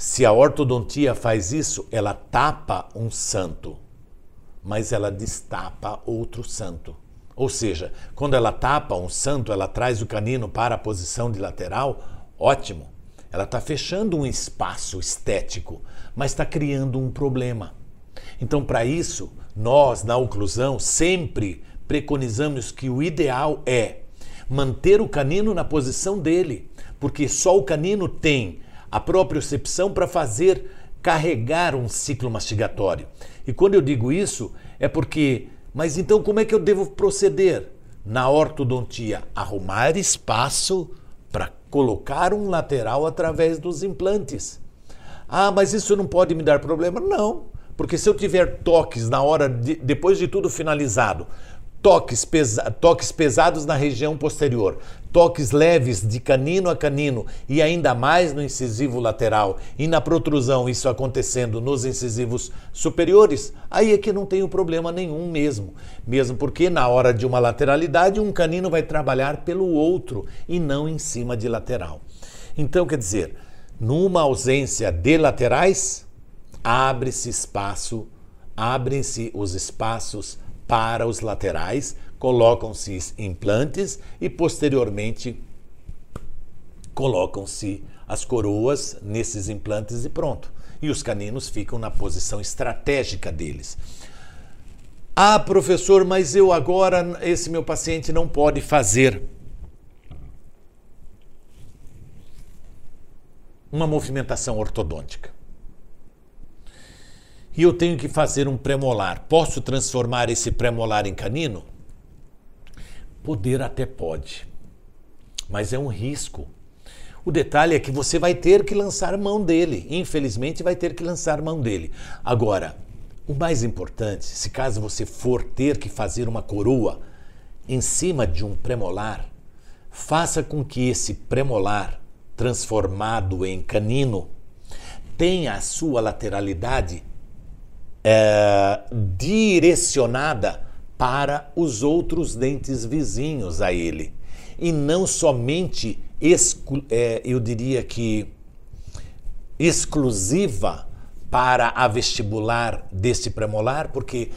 [SPEAKER 1] Se a ortodontia faz isso, ela tapa um santo, mas ela destapa outro santo. Ou seja, quando ela tapa um santo, ela traz o canino para a posição de lateral, ótimo. Ela está fechando um espaço estético, mas está criando um problema. Então, para isso, nós na oclusão sempre preconizamos que o ideal é manter o canino na posição dele, porque só o canino tem a propriocepção para fazer carregar um ciclo mastigatório. E quando eu digo isso, é porque, mas então como é que eu devo proceder? Na ortodontia, arrumar espaço para colocar um lateral através dos implantes. Ah, mas isso não pode me dar problema? Não, porque se eu tiver toques na hora de, depois de tudo finalizado, toques, pesa toques pesados na região posterior, toques leves de canino a canino e ainda mais no incisivo lateral e na protrusão, isso acontecendo nos incisivos superiores, aí é que não tem problema nenhum mesmo. Mesmo porque na hora de uma lateralidade, um canino vai trabalhar pelo outro e não em cima de lateral. Então, quer dizer, numa ausência de laterais, abre-se espaço, abrem-se os espaços para os laterais, colocam-se implantes e posteriormente colocam-se as coroas nesses implantes e pronto. E os caninos ficam na posição estratégica deles. Ah, professor, mas eu agora, esse meu paciente não pode fazer uma movimentação ortodôntica e eu tenho que fazer um premolar. Posso transformar esse premolar em canino? Poder até pode, mas é um risco. O detalhe é que você vai ter que lançar mão dele. Infelizmente, vai ter que lançar mão dele. Agora, o mais importante, se caso você for ter que fazer uma coroa em cima de um premolar, faça com que esse premolar transformado em canino tenha a sua lateralidade é, direcionada para os outros dentes vizinhos a ele. E não somente, é, eu diria que, exclusiva para a vestibular deste premolar, porque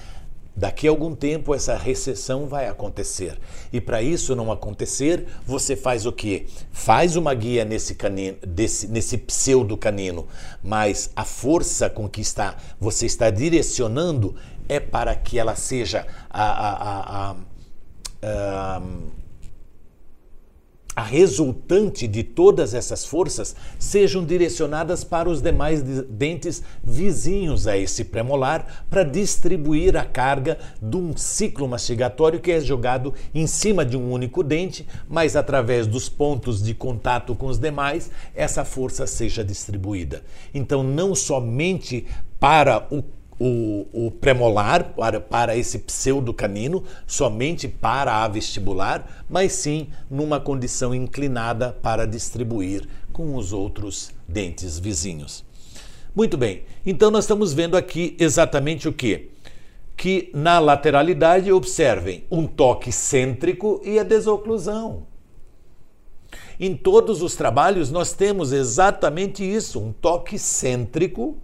[SPEAKER 1] Daqui a algum tempo essa recessão vai acontecer. E para isso não acontecer, você faz o quê? Faz uma guia nesse canino, desse, nesse pseudo canino, mas a força com que está, você está direcionando é para que ela seja a, a, a, a a resultante de todas essas forças sejam direcionadas para os demais dentes vizinhos a esse premolar para distribuir a carga de um ciclo mastigatório que é jogado em cima de um único dente, mas através dos pontos de contato com os demais, essa força seja distribuída. Então, não somente para o o, o premolar para, para esse pseudo canino, somente para a vestibular, mas sim numa condição inclinada para distribuir com os outros dentes vizinhos. Muito bem, então nós estamos vendo aqui exatamente o que? Que na lateralidade observem um toque cêntrico e a desoclusão. Em todos os trabalhos nós temos exatamente isso, um toque cêntrico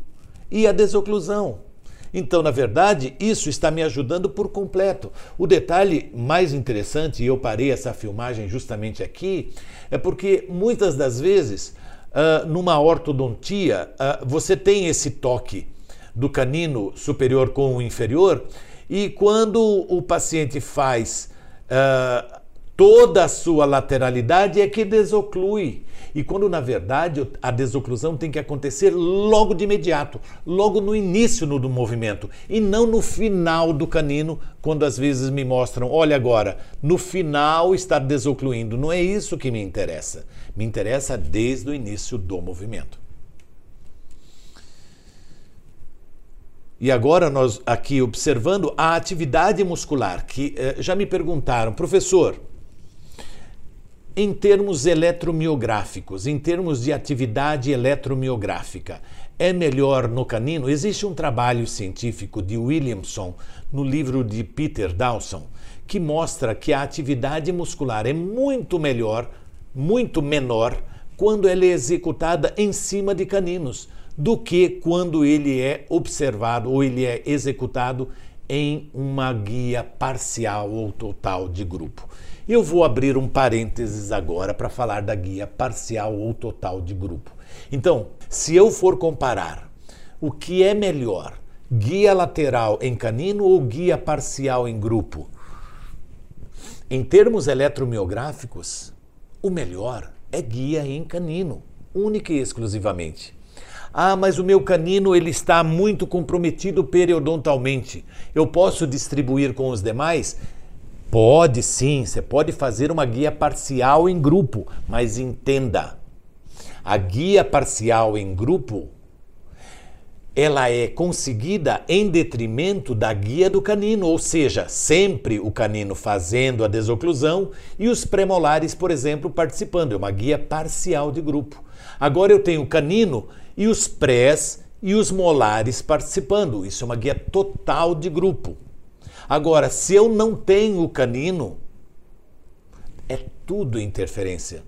[SPEAKER 1] e a desoclusão. Então, na verdade, isso está me ajudando por completo. O detalhe mais interessante, e eu parei essa filmagem justamente aqui, é porque muitas das vezes, uh, numa ortodontia, uh, você tem esse toque do canino superior com o inferior, e quando o paciente faz uh, toda a sua lateralidade, é que desoclui. E quando na verdade a desoclusão tem que acontecer logo de imediato, logo no início do movimento e não no final do canino, quando às vezes me mostram, olha agora, no final está desocluindo. Não é isso que me interessa. Me interessa desde o início do movimento. E agora nós aqui observando a atividade muscular, que eh, já me perguntaram, professor, em termos eletromiográficos, em termos de atividade eletromiográfica, é melhor no canino? Existe um trabalho científico de Williamson no livro de Peter Dawson que mostra que a atividade muscular é muito melhor, muito menor, quando ela é executada em cima de caninos. do que quando ele é observado ou ele é executado em uma guia parcial ou total de grupo. Eu vou abrir um parênteses agora para falar da guia parcial ou total de grupo. Então, se eu for comparar o que é melhor, guia lateral em canino ou guia parcial em grupo, em termos eletromiográficos, o melhor é guia em canino, única e exclusivamente. Ah, mas o meu canino ele está muito comprometido periodontalmente. Eu posso distribuir com os demais? Pode sim, você pode fazer uma guia parcial em grupo, mas entenda, a guia parcial em grupo ela é conseguida em detrimento da guia do canino, ou seja, sempre o canino fazendo a desoclusão e os premolares, por exemplo, participando. É uma guia parcial de grupo. Agora eu tenho o canino e os prés e os molares participando. Isso é uma guia total de grupo. Agora, se eu não tenho o canino, é tudo interferência.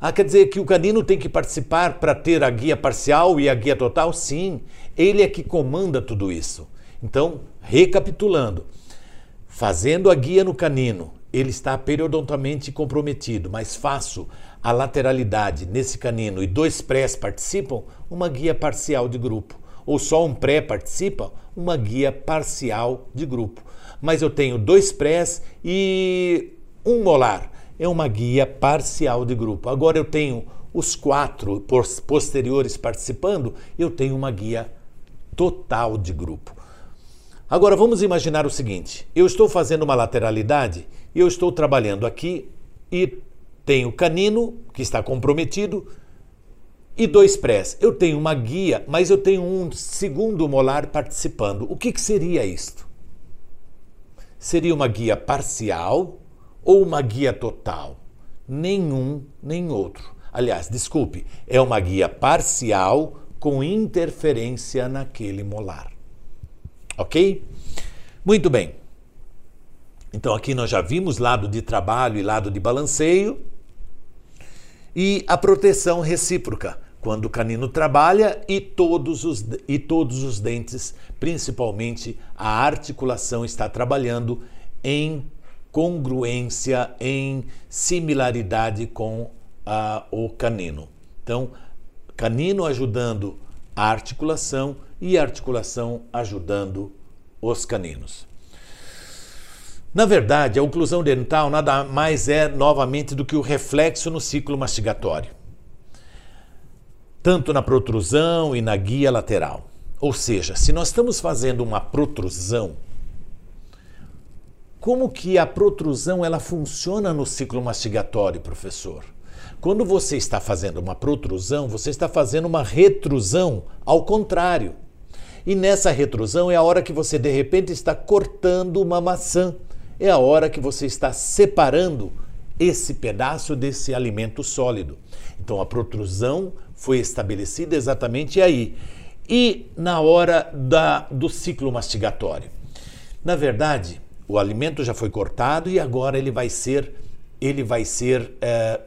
[SPEAKER 1] Ah, quer dizer que o canino tem que participar para ter a guia parcial e a guia total? Sim, ele é que comanda tudo isso. Então, recapitulando, fazendo a guia no canino, ele está periodontalmente comprometido, mas faço a lateralidade nesse canino e dois prés participam, uma guia parcial de grupo. Ou só um pré participa, uma guia parcial de grupo. Mas eu tenho dois prés e um molar é uma guia parcial de grupo. Agora eu tenho os quatro posteriores participando, eu tenho uma guia total de grupo. Agora vamos imaginar o seguinte: eu estou fazendo uma lateralidade e eu estou trabalhando aqui e tenho canino que está comprometido e dois prés. Eu tenho uma guia, mas eu tenho um segundo molar participando. O que, que seria isto? Seria uma guia parcial ou uma guia total? Nenhum nem outro. Aliás, desculpe, é uma guia parcial com interferência naquele molar. Ok? Muito bem. Então aqui nós já vimos lado de trabalho e lado de balanceio e a proteção recíproca, quando o canino trabalha e todos os, e todos os dentes, principalmente a articulação, está trabalhando em congruência, em similaridade com a, o canino. Então, canino ajudando a articulação e a articulação ajudando os caninos. Na verdade, a oclusão dental nada mais é novamente do que o reflexo no ciclo mastigatório, tanto na protrusão e na guia lateral. Ou seja, se nós estamos fazendo uma protrusão, como que a protrusão ela funciona no ciclo mastigatório, professor? Quando você está fazendo uma protrusão, você está fazendo uma retrusão ao contrário. E nessa retrusão é a hora que você de repente está cortando uma maçã. É a hora que você está separando esse pedaço desse alimento sólido. Então a protrusão foi estabelecida exatamente aí. E na hora da, do ciclo mastigatório. Na verdade, o alimento já foi cortado e agora ele vai ser, ele vai ser, é,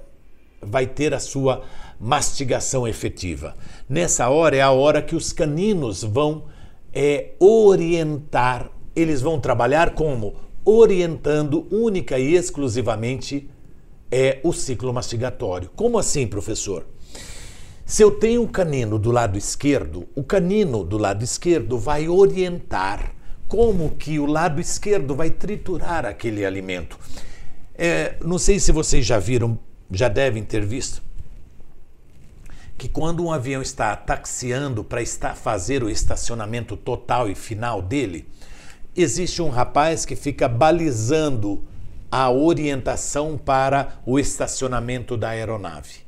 [SPEAKER 1] vai ter a sua mastigação efetiva. Nessa hora é a hora que os caninos vão é, orientar, eles vão trabalhar como orientando única e exclusivamente é o ciclo mastigatório. Como assim, professor? Se eu tenho um canino do lado esquerdo, o canino do lado esquerdo vai orientar como que o lado esquerdo vai triturar aquele alimento. É, não sei se vocês já viram, já devem ter visto, que quando um avião está taxiando para fazer o estacionamento total e final dele, existe um rapaz que fica balizando a orientação para o estacionamento da aeronave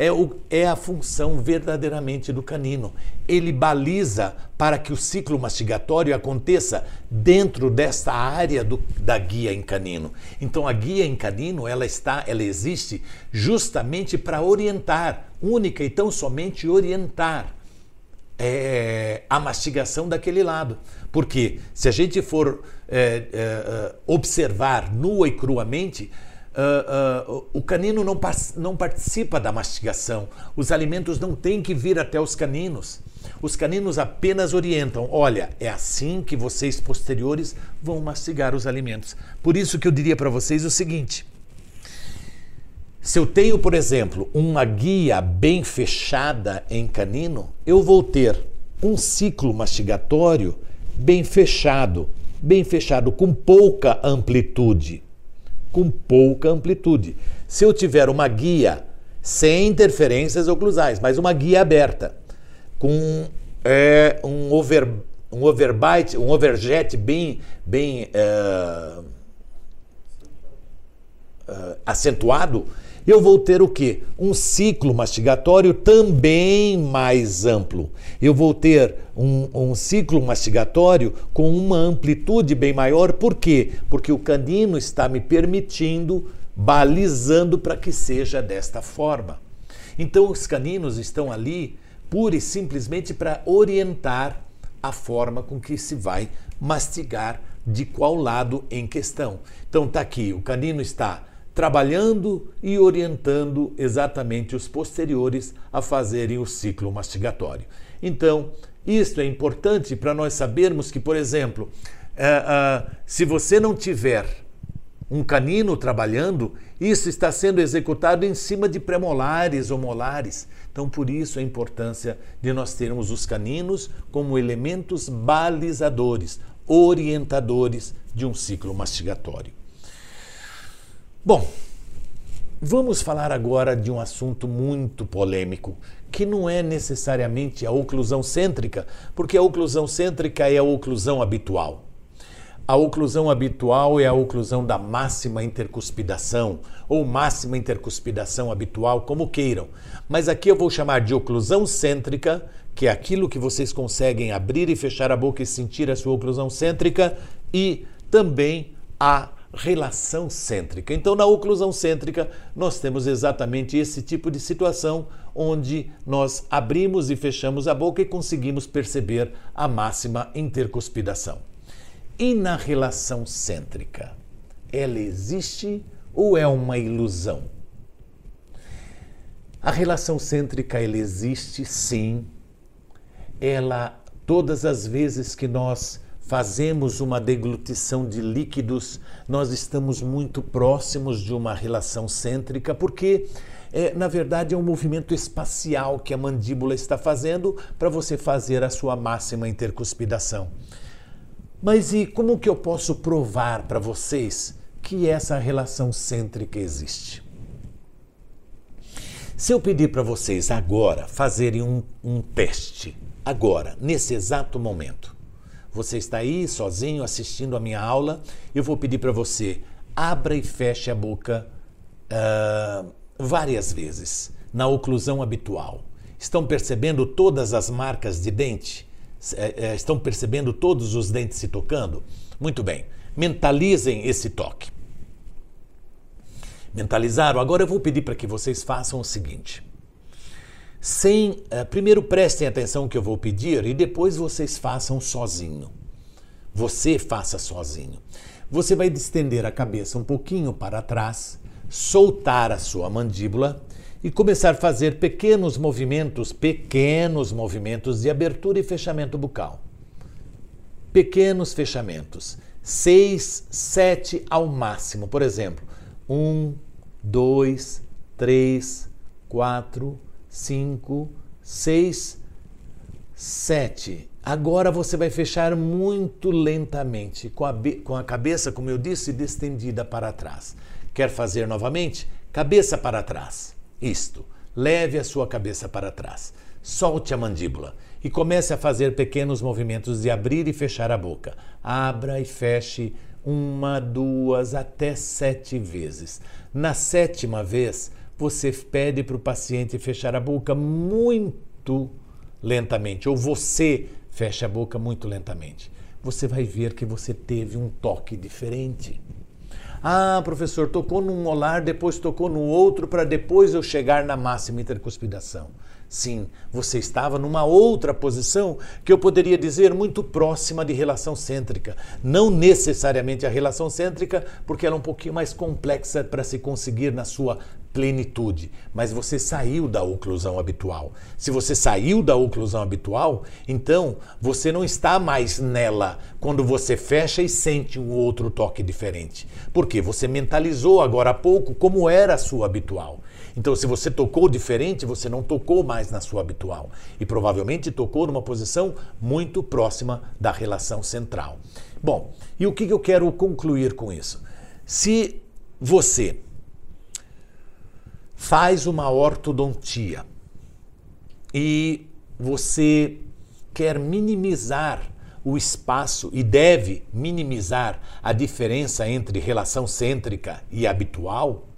[SPEAKER 1] é, o, é a função verdadeiramente do canino. Ele baliza para que o ciclo mastigatório aconteça dentro desta área do, da guia em canino. Então a guia em canino ela está, ela existe justamente para orientar, única e tão somente orientar é, a mastigação daquele lado. Porque se a gente for é, é, observar nua e cruamente, Uh, o canino não, não participa da mastigação. Os alimentos não têm que vir até os caninos. Os caninos apenas orientam: olha, é assim que vocês posteriores vão mastigar os alimentos. Por isso que eu diria para vocês o seguinte: se eu tenho, por exemplo, uma guia bem fechada em canino, eu vou ter um ciclo mastigatório bem fechado, bem fechado, com pouca amplitude. Com pouca amplitude. Se eu tiver uma guia sem interferências oclusais, mas uma guia aberta, com é, um, over, um overbite, um overjet bem, bem é, acentuado, eu vou ter o quê? Um ciclo mastigatório também mais amplo. Eu vou ter um, um, ciclo mastigatório com uma amplitude bem maior. Por quê? Porque o canino está me permitindo, balizando para que seja desta forma. Então, os caninos estão ali pura e simplesmente para orientar a forma com que se vai mastigar de qual lado em questão. Então, está aqui: o canino está trabalhando e orientando exatamente os posteriores a fazerem o ciclo mastigatório. Então, isto é importante para nós sabermos que, por exemplo, uh, uh, se você não tiver um canino trabalhando, isso está sendo executado em cima de premolares ou molares. Então, por isso a importância de nós termos os caninos como elementos balizadores, orientadores de um ciclo mastigatório. Bom, vamos falar agora de um assunto muito polêmico, que não é necessariamente a oclusão cêntrica, porque a oclusão cêntrica é a oclusão habitual. A oclusão habitual é a oclusão da máxima intercuspidação, ou máxima intercuspidação habitual, como queiram. Mas aqui eu vou chamar de oclusão cêntrica, que é aquilo que vocês conseguem abrir e fechar a boca e sentir a sua oclusão cêntrica, e também a relação cêntrica. Então, na oclusão cêntrica, nós temos exatamente esse tipo de situação onde nós abrimos e fechamos a boca e conseguimos perceber a máxima intercuspidação. E na relação cêntrica, ela existe ou é uma ilusão? A relação cêntrica ela existe sim. Ela todas as vezes que nós fazemos uma deglutição de líquidos, nós estamos muito próximos de uma relação cêntrica, porque é, na verdade é um movimento espacial que a mandíbula está fazendo para você fazer a sua máxima intercuspidação. Mas e como que eu posso provar para vocês que essa relação cêntrica existe? Se eu pedir para vocês agora fazerem um, um teste, agora, nesse exato momento, você está aí sozinho assistindo a minha aula. Eu vou pedir para você abra e feche a boca uh, várias vezes na oclusão habitual. Estão percebendo todas as marcas de dente? É, é, estão percebendo todos os dentes se tocando? Muito bem. Mentalizem esse toque. Mentalizaram? Agora eu vou pedir para que vocês façam o seguinte sem. Uh, primeiro prestem atenção que eu vou pedir e depois vocês façam sozinho. Você faça sozinho. Você vai distender a cabeça um pouquinho para trás, soltar a sua mandíbula e começar a fazer pequenos movimentos, pequenos movimentos de abertura e fechamento bucal. Pequenos fechamentos. Seis, sete ao máximo. Por exemplo, um, dois, três, quatro, 5, 6, 7. Agora você vai fechar muito lentamente, com a, com a cabeça, como eu disse, distendida para trás. Quer fazer novamente? Cabeça para trás. Isto. Leve a sua cabeça para trás. Solte a mandíbula e comece a fazer pequenos movimentos de abrir e fechar a boca. Abra e feche uma, duas, até sete vezes. Na sétima vez, você pede para o paciente fechar a boca muito lentamente, ou você fecha a boca muito lentamente. Você vai ver que você teve um toque diferente. Ah, professor, tocou num molar, depois tocou no outro, para depois eu chegar na máxima intercuspidação. Sim, você estava numa outra posição que eu poderia dizer muito próxima de relação cêntrica. Não necessariamente a relação cêntrica, porque ela é um pouquinho mais complexa para se conseguir na sua plenitude, mas você saiu da oclusão habitual. Se você saiu da oclusão habitual, então você não está mais nela quando você fecha e sente um outro toque diferente. Porque você mentalizou agora há pouco como era a sua habitual. Então, se você tocou diferente, você não tocou mais na sua habitual. E provavelmente tocou numa posição muito próxima da relação central. Bom, e o que eu quero concluir com isso? Se você faz uma ortodontia e você quer minimizar o espaço e deve minimizar a diferença entre relação cêntrica e habitual,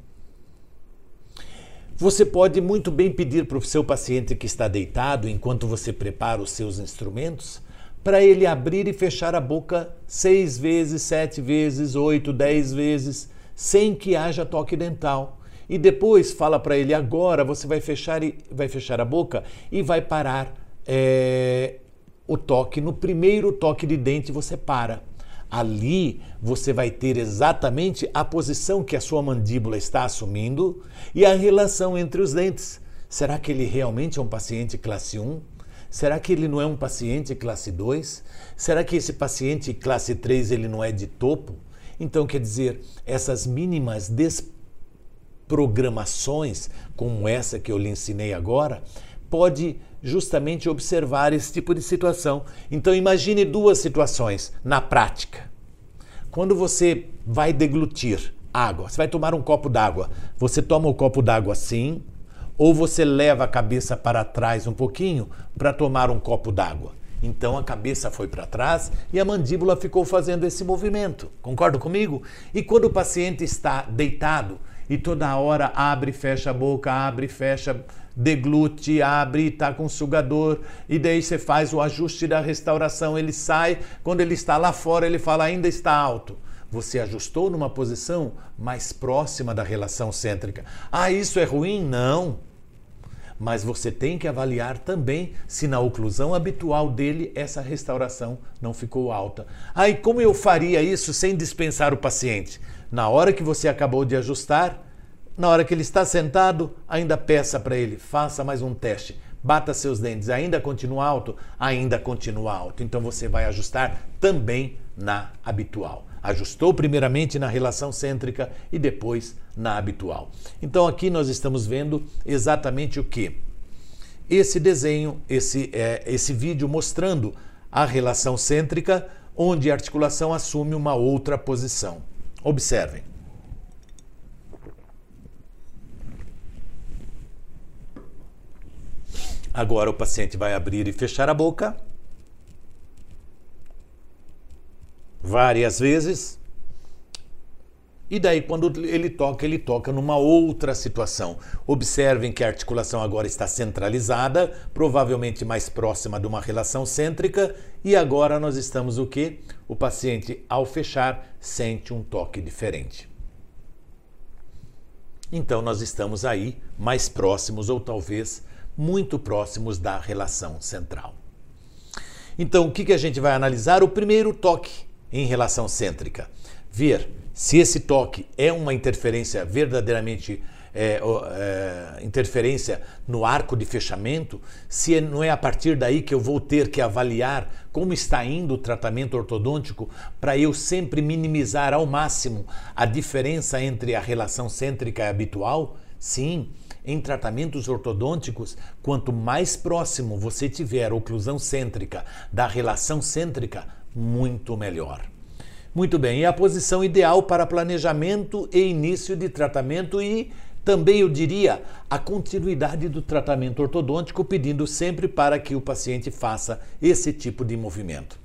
[SPEAKER 1] você pode muito bem pedir para o seu paciente que está deitado, enquanto você prepara os seus instrumentos, para ele abrir e fechar a boca seis vezes, sete vezes, oito, dez vezes, sem que haja toque dental e depois fala para ele agora você vai fechar e vai fechar a boca e vai parar é, o toque no primeiro toque de dente você para ali você vai ter exatamente a posição que a sua mandíbula está assumindo e a relação entre os dentes será que ele realmente é um paciente classe 1 Será que ele não é um paciente classe 2? Será que esse paciente classe 3 ele não é de topo? Então, quer dizer, essas mínimas des programações como essa que eu lhe ensinei agora, pode justamente observar esse tipo de situação. Então imagine duas situações na prática. Quando você vai deglutir água, você vai tomar um copo d'água, você toma o copo d'água assim, ou você leva a cabeça para trás um pouquinho para tomar um copo d'água. Então a cabeça foi para trás e a mandíbula ficou fazendo esse movimento. Concorda comigo? E quando o paciente está deitado, e toda hora abre e fecha a boca, abre e fecha, deglute, abre e está com sugador, e daí você faz o ajuste da restauração, ele sai, quando ele está lá fora, ele fala ainda está alto. Você ajustou numa posição mais próxima da relação cêntrica. Ah, isso é ruim? Não. Mas você tem que avaliar também se na oclusão habitual dele essa restauração não ficou alta. Ah, e como eu faria isso sem dispensar o paciente? Na hora que você acabou de ajustar, na hora que ele está sentado, ainda peça para ele, faça mais um teste. Bata seus dentes, ainda continua alto? Ainda continua alto. Então você vai ajustar também na habitual. Ajustou primeiramente na relação cêntrica e depois na habitual. Então aqui nós estamos vendo exatamente o que? Esse desenho, esse, é, esse vídeo mostrando a relação cêntrica, onde a articulação assume uma outra posição. Observem. Agora o paciente vai abrir e fechar a boca várias vezes. E daí, quando ele toca, ele toca numa outra situação. Observem que a articulação agora está centralizada, provavelmente mais próxima de uma relação cêntrica, e agora nós estamos o que? O paciente, ao fechar, sente um toque diferente. Então, nós estamos aí mais próximos, ou talvez muito próximos da relação central. Então, o que, que a gente vai analisar? O primeiro toque em relação cêntrica. Ver se esse toque é uma interferência verdadeiramente é, é, interferência no arco de fechamento, se não é a partir daí que eu vou ter que avaliar como está indo o tratamento ortodôntico para eu sempre minimizar ao máximo a diferença entre a relação cêntrica e habitual? Sim, em tratamentos ortodônticos, quanto mais próximo você tiver a oclusão cêntrica da relação cêntrica, muito melhor. Muito bem, e a posição ideal para planejamento e início de tratamento e também eu diria a continuidade do tratamento ortodôntico, pedindo sempre para que o paciente faça esse tipo de movimento.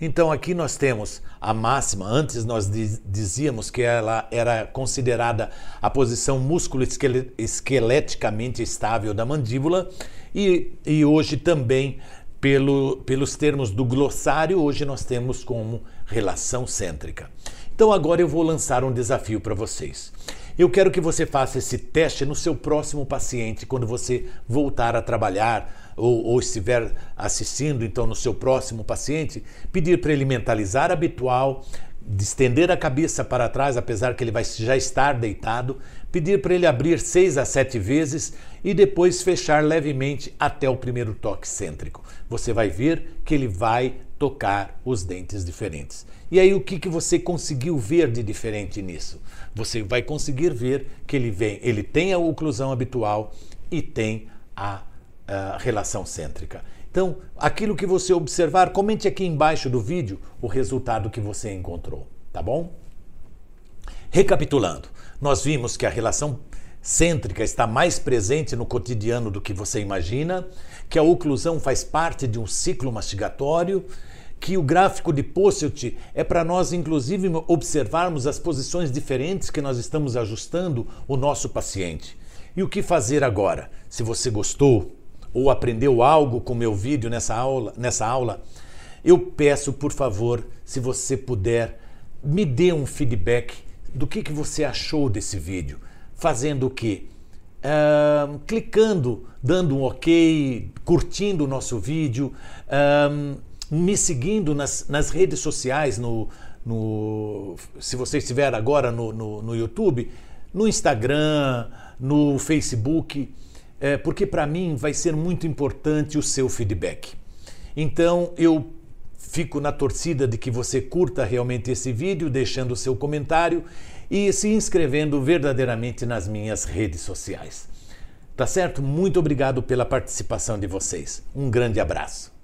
[SPEAKER 1] Então aqui nós temos a máxima, antes nós dizíamos que ela era considerada a posição músculo-esqueleticamente estável da mandíbula e, e hoje também pelo, pelos termos do glossário, hoje nós temos como relação cêntrica. Então agora eu vou lançar um desafio para vocês. Eu quero que você faça esse teste no seu próximo paciente, quando você voltar a trabalhar ou, ou estiver assistindo, então, no seu próximo paciente, pedir para ele mentalizar habitual, de estender a cabeça para trás, apesar que ele vai já estar deitado, pedir para ele abrir seis a sete vezes e depois fechar levemente até o primeiro toque cêntrico. Você vai ver que ele vai tocar os dentes diferentes. E aí o que, que você conseguiu ver de diferente nisso? Você vai conseguir ver que ele vem, ele tem a oclusão habitual e tem a, a relação cêntrica. Então, aquilo que você observar, comente aqui embaixo do vídeo o resultado que você encontrou, tá bom? Recapitulando, nós vimos que a relação cêntrica está mais presente no cotidiano do que você imagina, que a oclusão faz parte de um ciclo mastigatório, que o gráfico de Posselt é para nós, inclusive, observarmos as posições diferentes que nós estamos ajustando o nosso paciente. E o que fazer agora? Se você gostou, ou aprendeu algo com meu vídeo nessa aula, nessa aula, eu peço, por favor, se você puder, me dê um feedback do que, que você achou desse vídeo. Fazendo o quê? Uh, clicando, dando um ok, curtindo o nosso vídeo, uh, me seguindo nas, nas redes sociais, no, no, se você estiver agora no, no, no YouTube, no Instagram, no Facebook é, porque para mim vai ser muito importante o seu feedback. Então eu fico na torcida de que você curta realmente esse vídeo, deixando o seu comentário e se inscrevendo verdadeiramente nas minhas redes sociais. Tá certo? Muito obrigado pela participação de vocês. Um grande abraço.